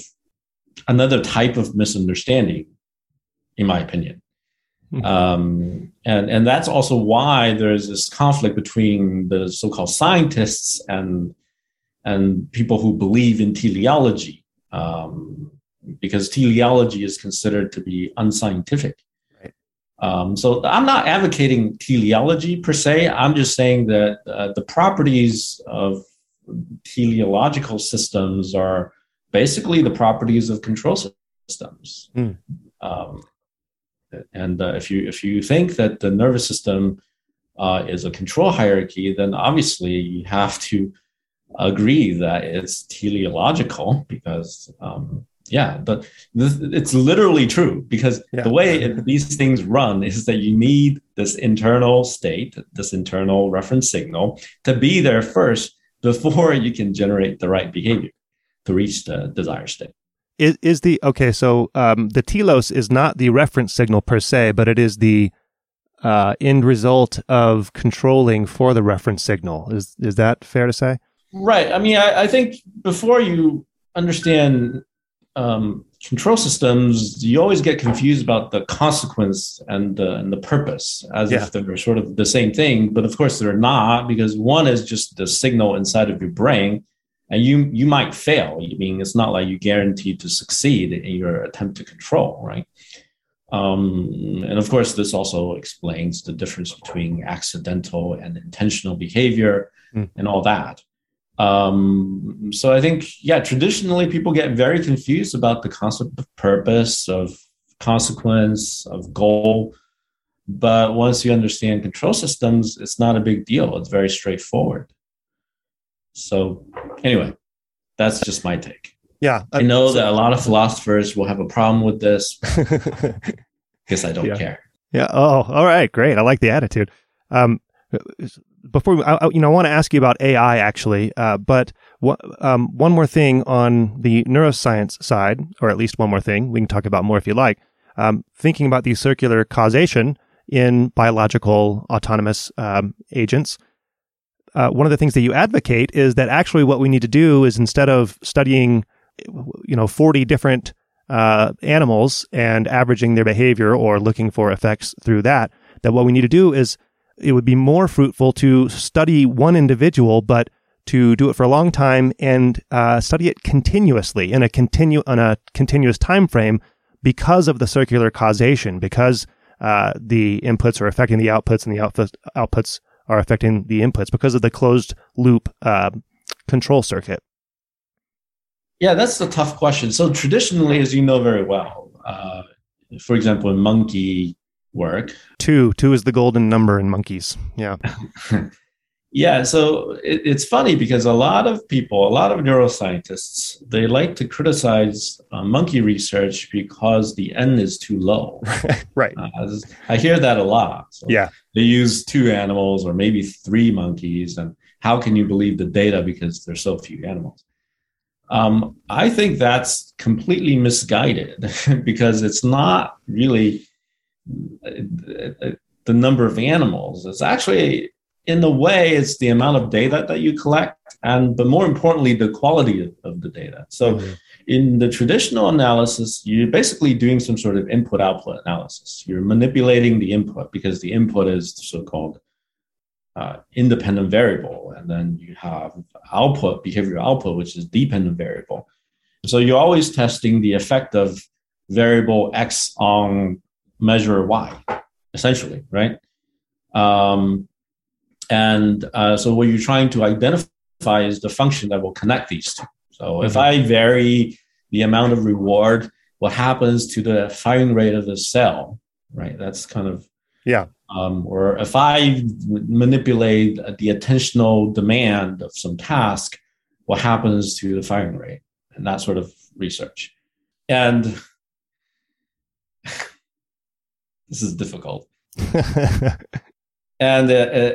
another type of misunderstanding in my opinion mm-hmm. um, and and that's also why there's this conflict between the so-called scientists and and people who believe in teleology um, because teleology is considered to be unscientific um, so I'm not advocating teleology per se. I'm just saying that uh, the properties of teleological systems are basically the properties of control systems. Mm. Um, and uh, if you if you think that the nervous system uh, is a control hierarchy, then obviously you have to agree that it's teleological because um, yeah but this, it's literally true because yeah. the way it, these things run is that you need this internal state this internal reference signal to be there first before you can generate the right behavior to reach the desired state. Is, is the okay so um, the telos is not the reference signal per se but it is the uh, end result of controlling for the reference signal. Is is that fair to say Right. I mean, I, I think before you understand um, control systems, you always get confused about the consequence and the, and the purpose as yeah. if they're sort of the same thing. But of course, they're not because one is just the signal inside of your brain, and you you might fail. I mean, it's not like you guaranteed to succeed in your attempt to control, right? Um, and of course, this also explains the difference between accidental and intentional behavior mm. and all that. Um, so I think, yeah, traditionally people get very confused about the concept of purpose, of consequence, of goal. But once you understand control systems, it's not a big deal. It's very straightforward. So, anyway, that's just my take. Yeah. I know that a lot of philosophers will have a problem with this. [LAUGHS] Guess I don't yeah. care. Yeah. Oh, all right. Great. I like the attitude. Um, before we, I, you know, I want to ask you about AI actually, uh, but um, one more thing on the neuroscience side, or at least one more thing we can talk about more if you like. Um, thinking about the circular causation in biological autonomous um, agents, uh, one of the things that you advocate is that actually what we need to do is instead of studying, you know, forty different uh, animals and averaging their behavior or looking for effects through that, that what we need to do is it would be more fruitful to study one individual, but to do it for a long time and uh, study it continuously in a continue on a continuous time frame because of the circular causation, because uh, the inputs are affecting the outputs and the output, outputs are affecting the inputs because of the closed loop uh, control circuit. Yeah, that's a tough question. So traditionally, as you know very well, uh, for example, in monkey work. Two. Two is the golden number in monkeys. Yeah. [LAUGHS] yeah. So it, it's funny because a lot of people, a lot of neuroscientists, they like to criticize uh, monkey research because the N is too low. [LAUGHS] right. Uh, I hear that a lot. So yeah. They use two animals or maybe three monkeys. And how can you believe the data because there's so few animals? Um, I think that's completely misguided [LAUGHS] because it's not really the number of animals. It's actually, in a way, it's the amount of data that you collect, and but more importantly, the quality of, of the data. So, mm-hmm. in the traditional analysis, you're basically doing some sort of input-output analysis. You're manipulating the input because the input is the so-called uh, independent variable, and then you have output, behavior output, which is dependent variable. So you're always testing the effect of variable x on measure y, essentially, right? Um, and uh, so what you're trying to identify is the function that will connect these two. So mm-hmm. if I vary the amount of reward, what happens to the firing rate of the cell, right? That's kind of yeah. Um, or if I manipulate the attentional demand of some task, what happens to the firing rate, and that sort of research. And this is difficult. [LAUGHS] and uh, uh,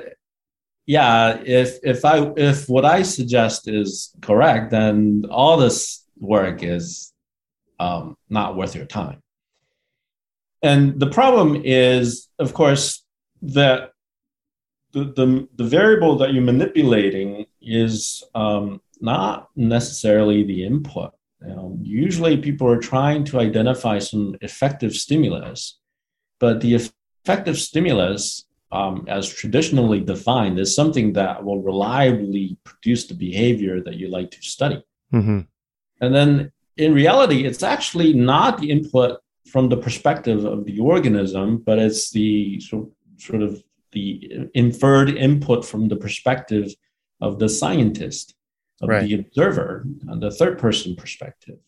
yeah, if if I if what I suggest is correct, then all this work is um, not worth your time. And the problem is, of course, that the the, the variable that you're manipulating is um, not necessarily the input. You know, usually, people are trying to identify some effective stimulus but the effective stimulus, um, as traditionally defined, is something that will reliably produce the behavior that you like to study. Mm-hmm. And then in reality, it's actually not the input from the perspective of the organism, but it's the sort of the inferred input from the perspective of the scientist, of right. the observer, the third person perspective.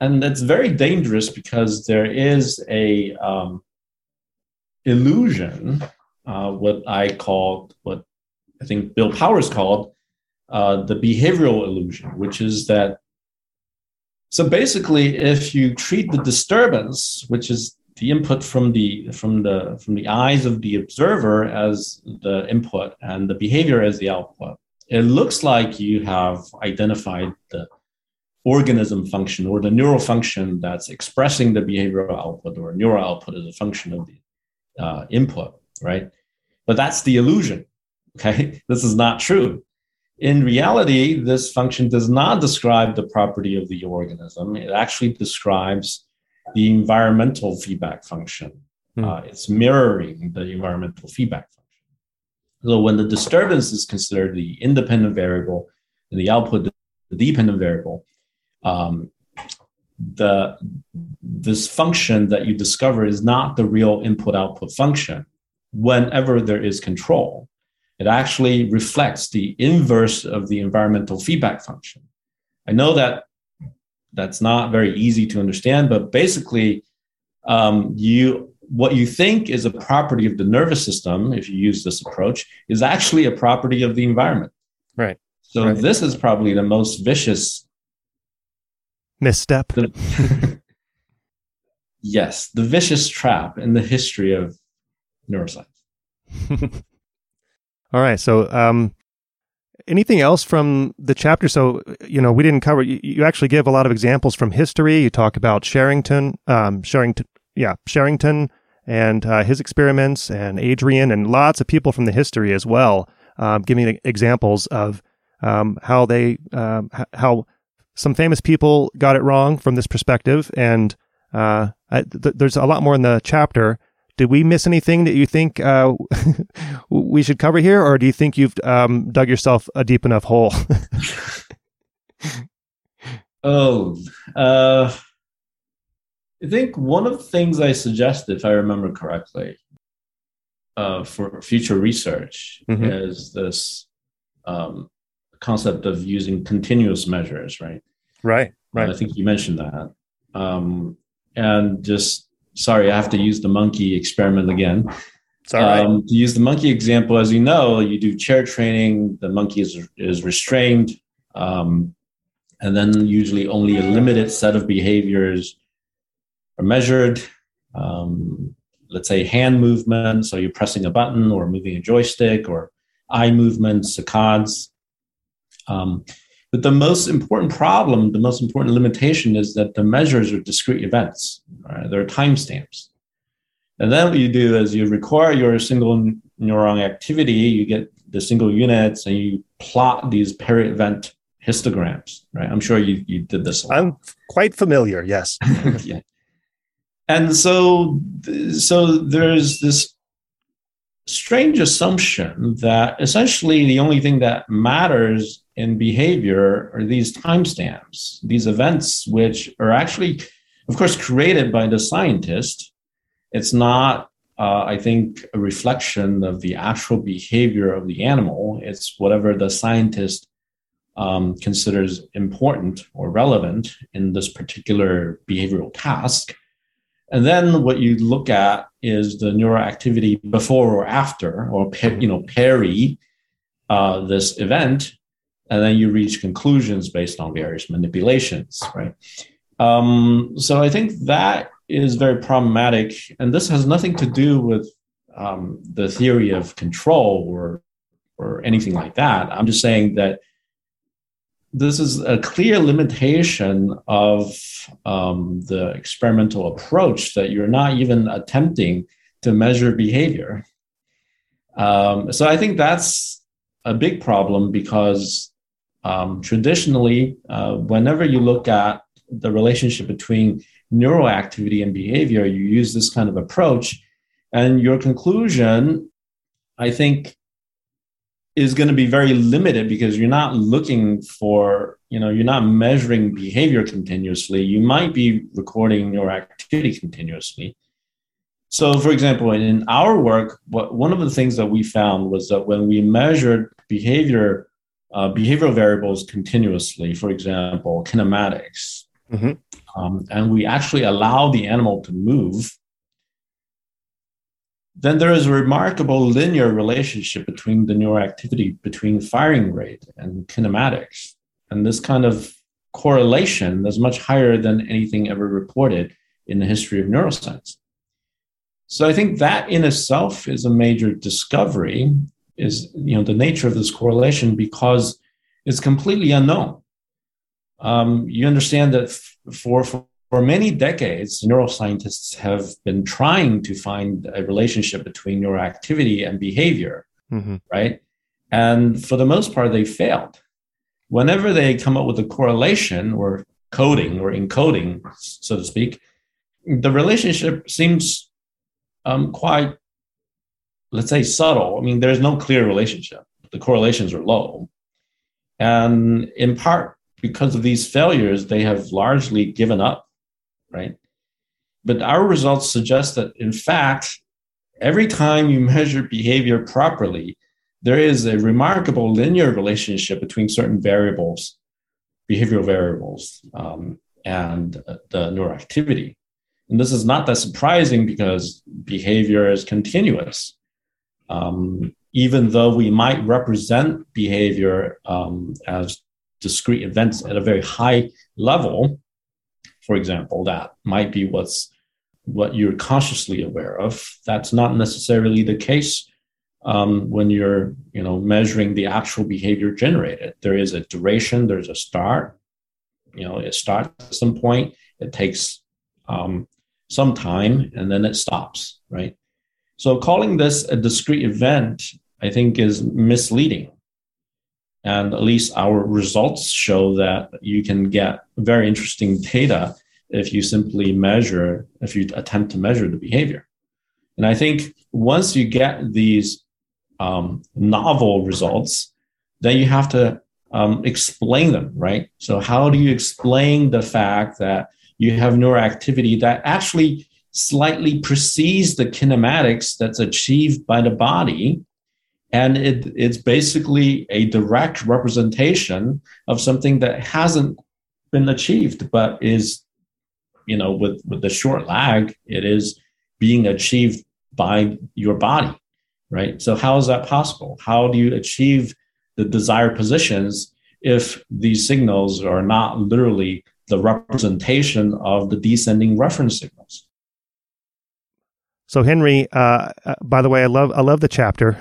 And that's very dangerous because there is a um, illusion, uh, what I call, what I think Bill Powers called uh, the behavioral illusion, which is that. So basically, if you treat the disturbance, which is the input from the from the from the eyes of the observer as the input and the behavior as the output, it looks like you have identified the organism function or the neural function that's expressing the behavioral output or neural output as a function of the uh, input, right? But that's the illusion. Okay, [LAUGHS] this is not true. in reality, this function does not describe the property of the organism. It actually describes the environmental feedback function. Mm. Uh, it's mirroring the environmental feedback function. So when the disturbance is considered the independent variable and the output the dependent variable, um, the this function that you discover is not the real input output function whenever there is control. It actually reflects the inverse of the environmental feedback function. I know that that's not very easy to understand but basically um, you what you think is a property of the nervous system if you use this approach is actually a property of the environment. Right. So right. this is probably the most vicious misstep. [LAUGHS] yes, the vicious trap in the history of neuroscience. [LAUGHS] All right. So, um, anything else from the chapter? So, you know, we didn't cover. You, you, actually give a lot of examples from history. You talk about Sherrington, um, Sherrington, yeah, Sherrington, and uh, his experiments, and Adrian, and lots of people from the history as well, um, giving examples of um, how they um, how some famous people got it wrong from this perspective, and uh, I, th- there's a lot more in the chapter. Did we miss anything that you think uh, [LAUGHS] we should cover here, or do you think you've um, dug yourself a deep enough hole? [LAUGHS] oh, uh, I think one of the things I suggested, if I remember correctly, uh, for future research mm-hmm. is this um, concept of using continuous measures, right? Right, right. I think you mentioned that. Um, and just sorry, I have to use the monkey experiment again. Sorry. Um, to use the monkey example, as you know, you do chair training. The monkey is is restrained, um, and then usually only a limited set of behaviors are measured. Um, let's say hand movement, so you're pressing a button or moving a joystick, or eye movements, saccades. Um, but the most important problem, the most important limitation is that the measures are discrete events. Right? They're timestamps. And then what you do is you record your single neuron activity, you get the single units, and you plot these peri-event histograms. Right? I'm sure you you did this. I'm quite familiar. Yes. [LAUGHS] yeah. And so so there's this strange assumption that essentially the only thing that matters in behavior are these timestamps, these events, which are actually, of course, created by the scientist. It's not, uh, I think, a reflection of the actual behavior of the animal. It's whatever the scientist um, considers important or relevant in this particular behavioral task. And then what you look at is the neuroactivity before or after, or you know, peri uh, this event, and then you reach conclusions based on various manipulations, right? Um, so I think that is very problematic, and this has nothing to do with um, the theory of control or or anything like that. I'm just saying that this is a clear limitation of um, the experimental approach that you're not even attempting to measure behavior. Um, so I think that's a big problem because um, traditionally, uh, whenever you look at the relationship between neural activity and behavior, you use this kind of approach, and your conclusion, I think, is going to be very limited because you're not looking for, you know, you're not measuring behavior continuously. You might be recording your activity continuously. So, for example, in our work, what, one of the things that we found was that when we measured behavior uh, behavioral variables continuously, for example, kinematics. Mm-hmm. Um, and we actually allow the animal to move, then there is a remarkable linear relationship between the neuroactivity between firing rate and kinematics. And this kind of correlation is much higher than anything ever reported in the history of neuroscience. So I think that in itself is a major discovery is you know the nature of this correlation because it's completely unknown. Um, you understand that for, for for many decades, neuroscientists have been trying to find a relationship between neuroactivity and behavior, mm-hmm. right? And for the most part, they failed. Whenever they come up with a correlation or coding or encoding, so to speak, the relationship seems um, quite, let's say, subtle. I mean, there's no clear relationship. The correlations are low. And in part because of these failures, they have largely given up, right? But our results suggest that, in fact, every time you measure behavior properly, there is a remarkable linear relationship between certain variables, behavioral variables, um, and uh, the neuroactivity. And this is not that surprising because behavior is continuous. Um, even though we might represent behavior um, as discrete events at a very high level, for example, that might be what's what you're consciously aware of. That's not necessarily the case um, when you're you know measuring the actual behavior generated. There is a duration. There's a start. You know, it starts at some point. It takes um, some time, and then it stops. Right. So calling this a discrete event, I think, is misleading. And at least our results show that you can get very interesting data if you simply measure, if you attempt to measure the behavior. And I think once you get these um, novel results, then you have to um, explain them, right? So, how do you explain the fact that you have neuroactivity that actually slightly precedes the kinematics that's achieved by the body? And it, it's basically a direct representation of something that hasn't been achieved, but is, you know, with, with the short lag, it is being achieved by your body right? So how is that possible? How do you achieve the desired positions if these signals are not literally the representation of the descending reference signals? So Henry, uh, uh by the way, I love I love the chapter,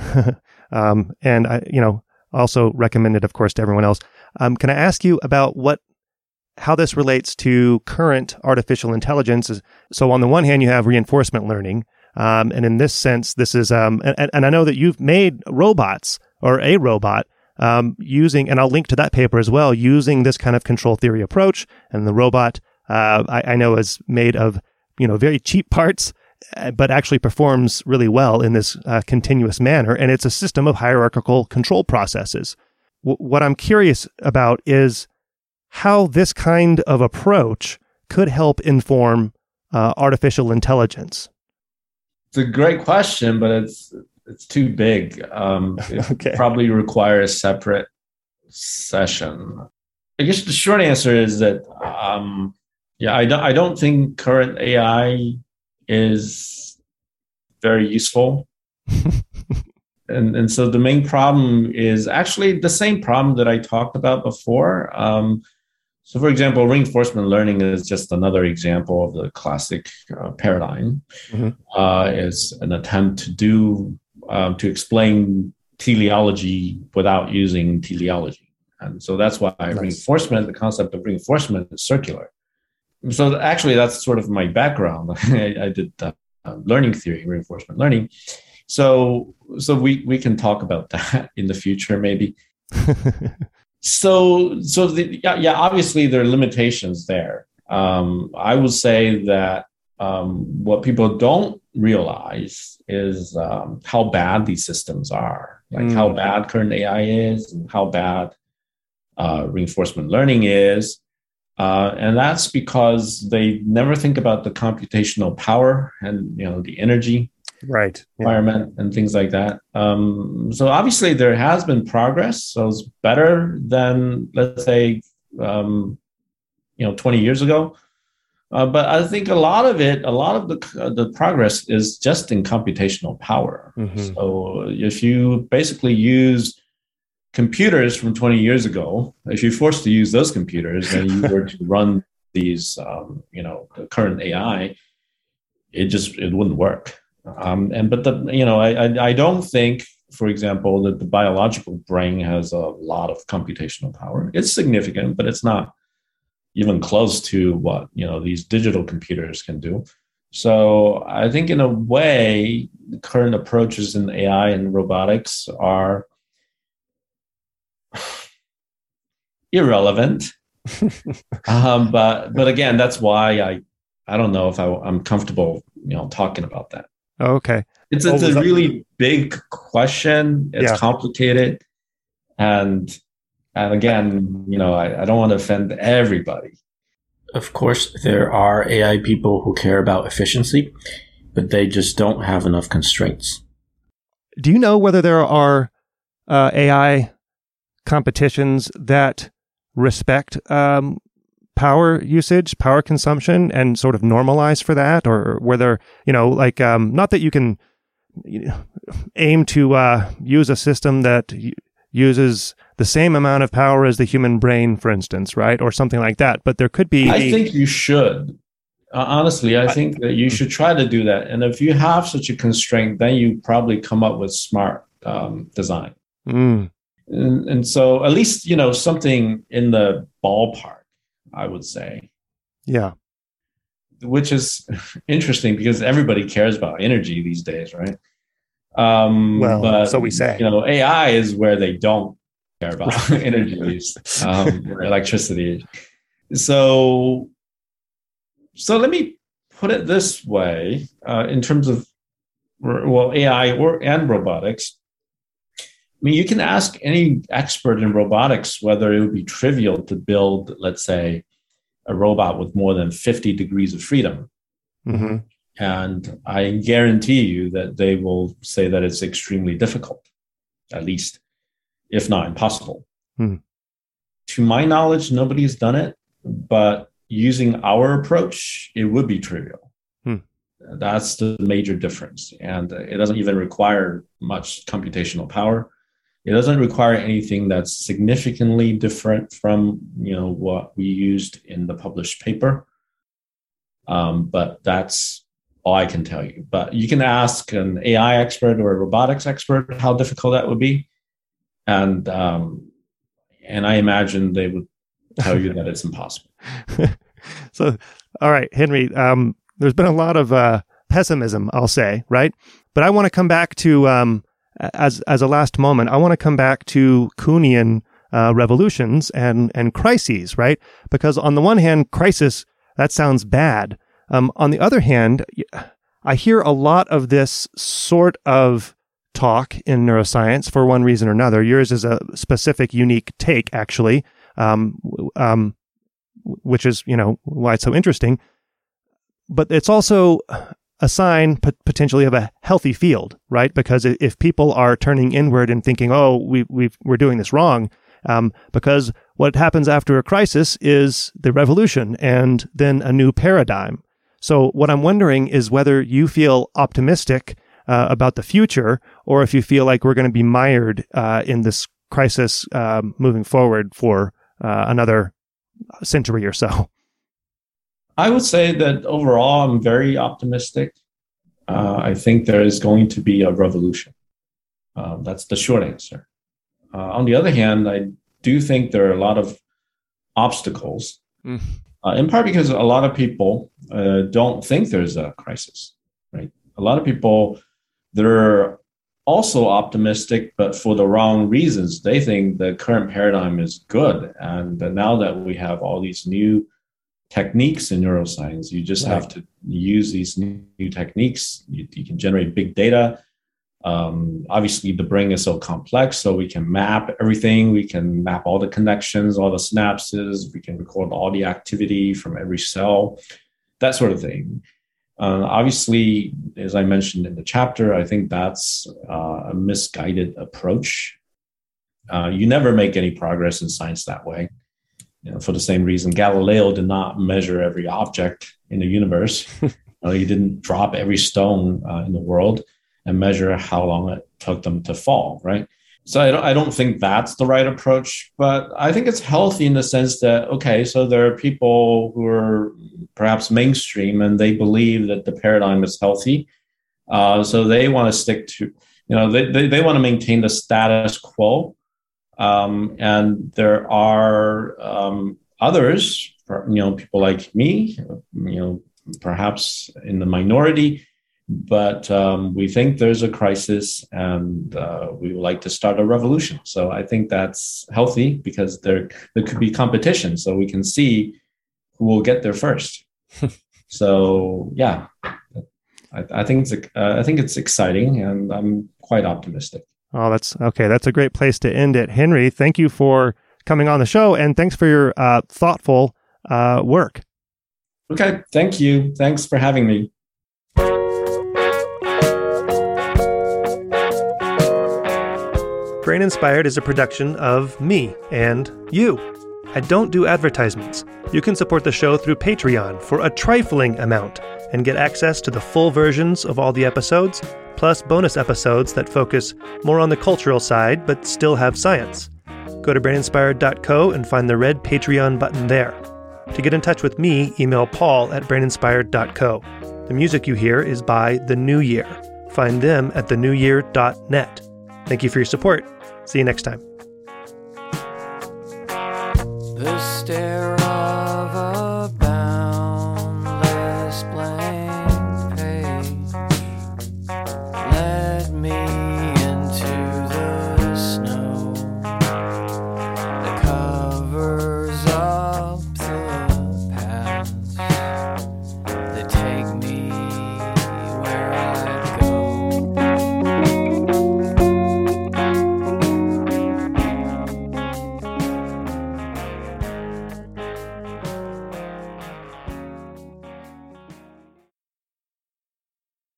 [LAUGHS] um, and I you know also recommend it, of course, to everyone else. Um, can I ask you about what how this relates to current artificial intelligence? So on the one hand, you have reinforcement learning, um, and in this sense, this is, um, and, and I know that you've made robots or a robot um, using, and I'll link to that paper as well, using this kind of control theory approach. And the robot, uh, I, I, know is made of, you know, very cheap [LAUGHS] parts, but actually performs really well in this uh, continuous manner. And it's a system of hierarchical control processes. W- what I'm curious about is how this kind of approach could help inform uh, artificial intelligence it's a great question, but it's it's too big. Um, it [LAUGHS] okay. probably require a separate session. I guess the short answer is that um, yeah, I don't I don't think current AI is very useful. [LAUGHS] and and so the main problem is actually the same problem that I talked about before. Um, so, for example, reinforcement learning is just another example of the classic uh, paradigm. Mm-hmm. Uh, it's an attempt to do um, to explain teleology without using teleology, and so that's why nice. reinforcement, the concept of reinforcement, is circular. So, actually, that's sort of my background. [LAUGHS] I, I, did uh, learning theory, reinforcement learning. So, so we we can talk about [LAUGHS] that in the future, maybe. [LAUGHS] so so the, yeah, yeah obviously there are limitations there um, i would say that um, what people don't realize is um, how bad these systems are like mm. how bad current ai is and how bad uh, reinforcement learning is uh, and that's because they never think about the computational power and you know the energy right yeah. environment and things like that um, so obviously there has been progress so it's better than let's say um, you know 20 years ago uh, but I think a lot of it, a lot of the uh, the progress is just in computational power. Mm-hmm. So if you basically use computers from 20 years ago, if you're forced to use those computers and you were to run these, um, you know, the current AI, it just it wouldn't work. Um, and but the you know I, I, I don't think, for example, that the biological brain has a lot of computational power. It's significant, but it's not even close to what you know these digital computers can do. So I think in a way, the current approaches in AI and robotics are [LAUGHS] irrelevant. [LAUGHS] um, but but again, that's why I I don't know if I, I'm comfortable, you know, talking about that. Okay. It's, it's a really big question. It's yeah. complicated. And and again, you know, I, I don't want to offend everybody. Of course, there are AI people who care about efficiency, but they just don't have enough constraints. Do you know whether there are uh, AI competitions that respect um, power usage, power consumption, and sort of normalize for that, or whether you know, like, um, not that you can you know, aim to uh, use a system that uses the same amount of power as the human brain, for instance, right, or something like that. But there could be. I think you should. Uh, honestly, I think that you should try to do that. And if you have such a constraint, then you probably come up with smart um, design. Mm. And, and so, at least you know something in the ballpark. I would say. Yeah. Which is [LAUGHS] interesting because everybody cares about energy these days, right? Um, well, but, so we say. You know, AI is where they don't care about [LAUGHS] [LAUGHS] energy use um, or electricity. So, so let me put it this way: uh, in terms of well, AI or and robotics. I mean, you can ask any expert in robotics whether it would be trivial to build, let's say, a robot with more than 50 degrees of freedom. Mm-hmm. And I guarantee you that they will say that it's extremely difficult, at least, if not impossible. Mm. To my knowledge, nobody's done it, but using our approach, it would be trivial. Mm. That's the major difference. And it doesn't even require much computational power. It doesn't require anything that's significantly different from you know what we used in the published paper. Um, but that's all I can tell you. But you can ask an AI expert or a robotics expert how difficult that would be, and um, and I imagine they would tell you that it's impossible. [LAUGHS] so, all right, Henry. Um, there's been a lot of uh, pessimism, I'll say, right? But I want to come back to um, as as a last moment, I want to come back to Kuhnian uh, revolutions and and crises, right? Because on the one hand, crisis that sounds bad. Um, on the other hand, I hear a lot of this sort of talk in neuroscience for one reason or another. Yours is a specific, unique take, actually, um, um, which is you know why it's so interesting. But it's also a sign potentially of a healthy field, right? Because if people are turning inward and thinking, "Oh, we we we're doing this wrong," um, because what happens after a crisis is the revolution and then a new paradigm. So, what I'm wondering is whether you feel optimistic uh, about the future, or if you feel like we're going to be mired uh, in this crisis uh, moving forward for uh, another century or so. I would say that overall, I'm very optimistic. Uh, I think there is going to be a revolution. Um, that's the short answer. Uh, on the other hand, I do think there are a lot of obstacles, mm. uh, in part because a lot of people uh, don't think there's a crisis, right? A lot of people, they're also optimistic, but for the wrong reasons. They think the current paradigm is good. And now that we have all these new techniques in neuroscience. You just right. have to use these new, techniques. You, you, can generate big data. Um, obviously, the brain is so complex, so we can map everything. We can map all the connections, all the synapses. We can record all the activity from every cell, that sort of thing. Uh, obviously, as I mentioned in the chapter, I think that's uh, a misguided approach. Uh, you never make any progress in science that way you know, for the same reason Galileo did not measure every object in the universe. [LAUGHS] you know, he didn't drop every stone uh, in the world and measure how long it took them to fall, right? So I don't, I don't think that's the right approach, but I think it's healthy in the sense that, okay, so there are people who are perhaps mainstream and they believe that the paradigm is healthy. Uh, so they want to stick to, you know, they, they, they want to maintain the status quo um, and there are um, others, you know, people like me, you know, perhaps in the minority, but um, we think there's a crisis and uh, we would like to start a revolution. So I think that's healthy because there there could be competition, so we can see who will get there first. [LAUGHS] so yeah, I, I think it's uh, I think it's exciting, and I'm quite optimistic. Oh, that's okay. That's a great place to end it, Henry. Thank you for coming on the show, and thanks for your uh, thoughtful uh, work. Okay, thank you. Thanks for having me. Brain Inspired is a production of me and you. I don't do advertisements. You can support the show through Patreon for a trifling amount and get access to the full versions of all the episodes, plus bonus episodes that focus more on the cultural side but still have science. Go to braininspired.co and find the red Patreon button there. To get in touch with me, email paul at braininspired.co. The music you hear is by The New Year. Find them at thenewyear.net. Thank you for your support. See you next time.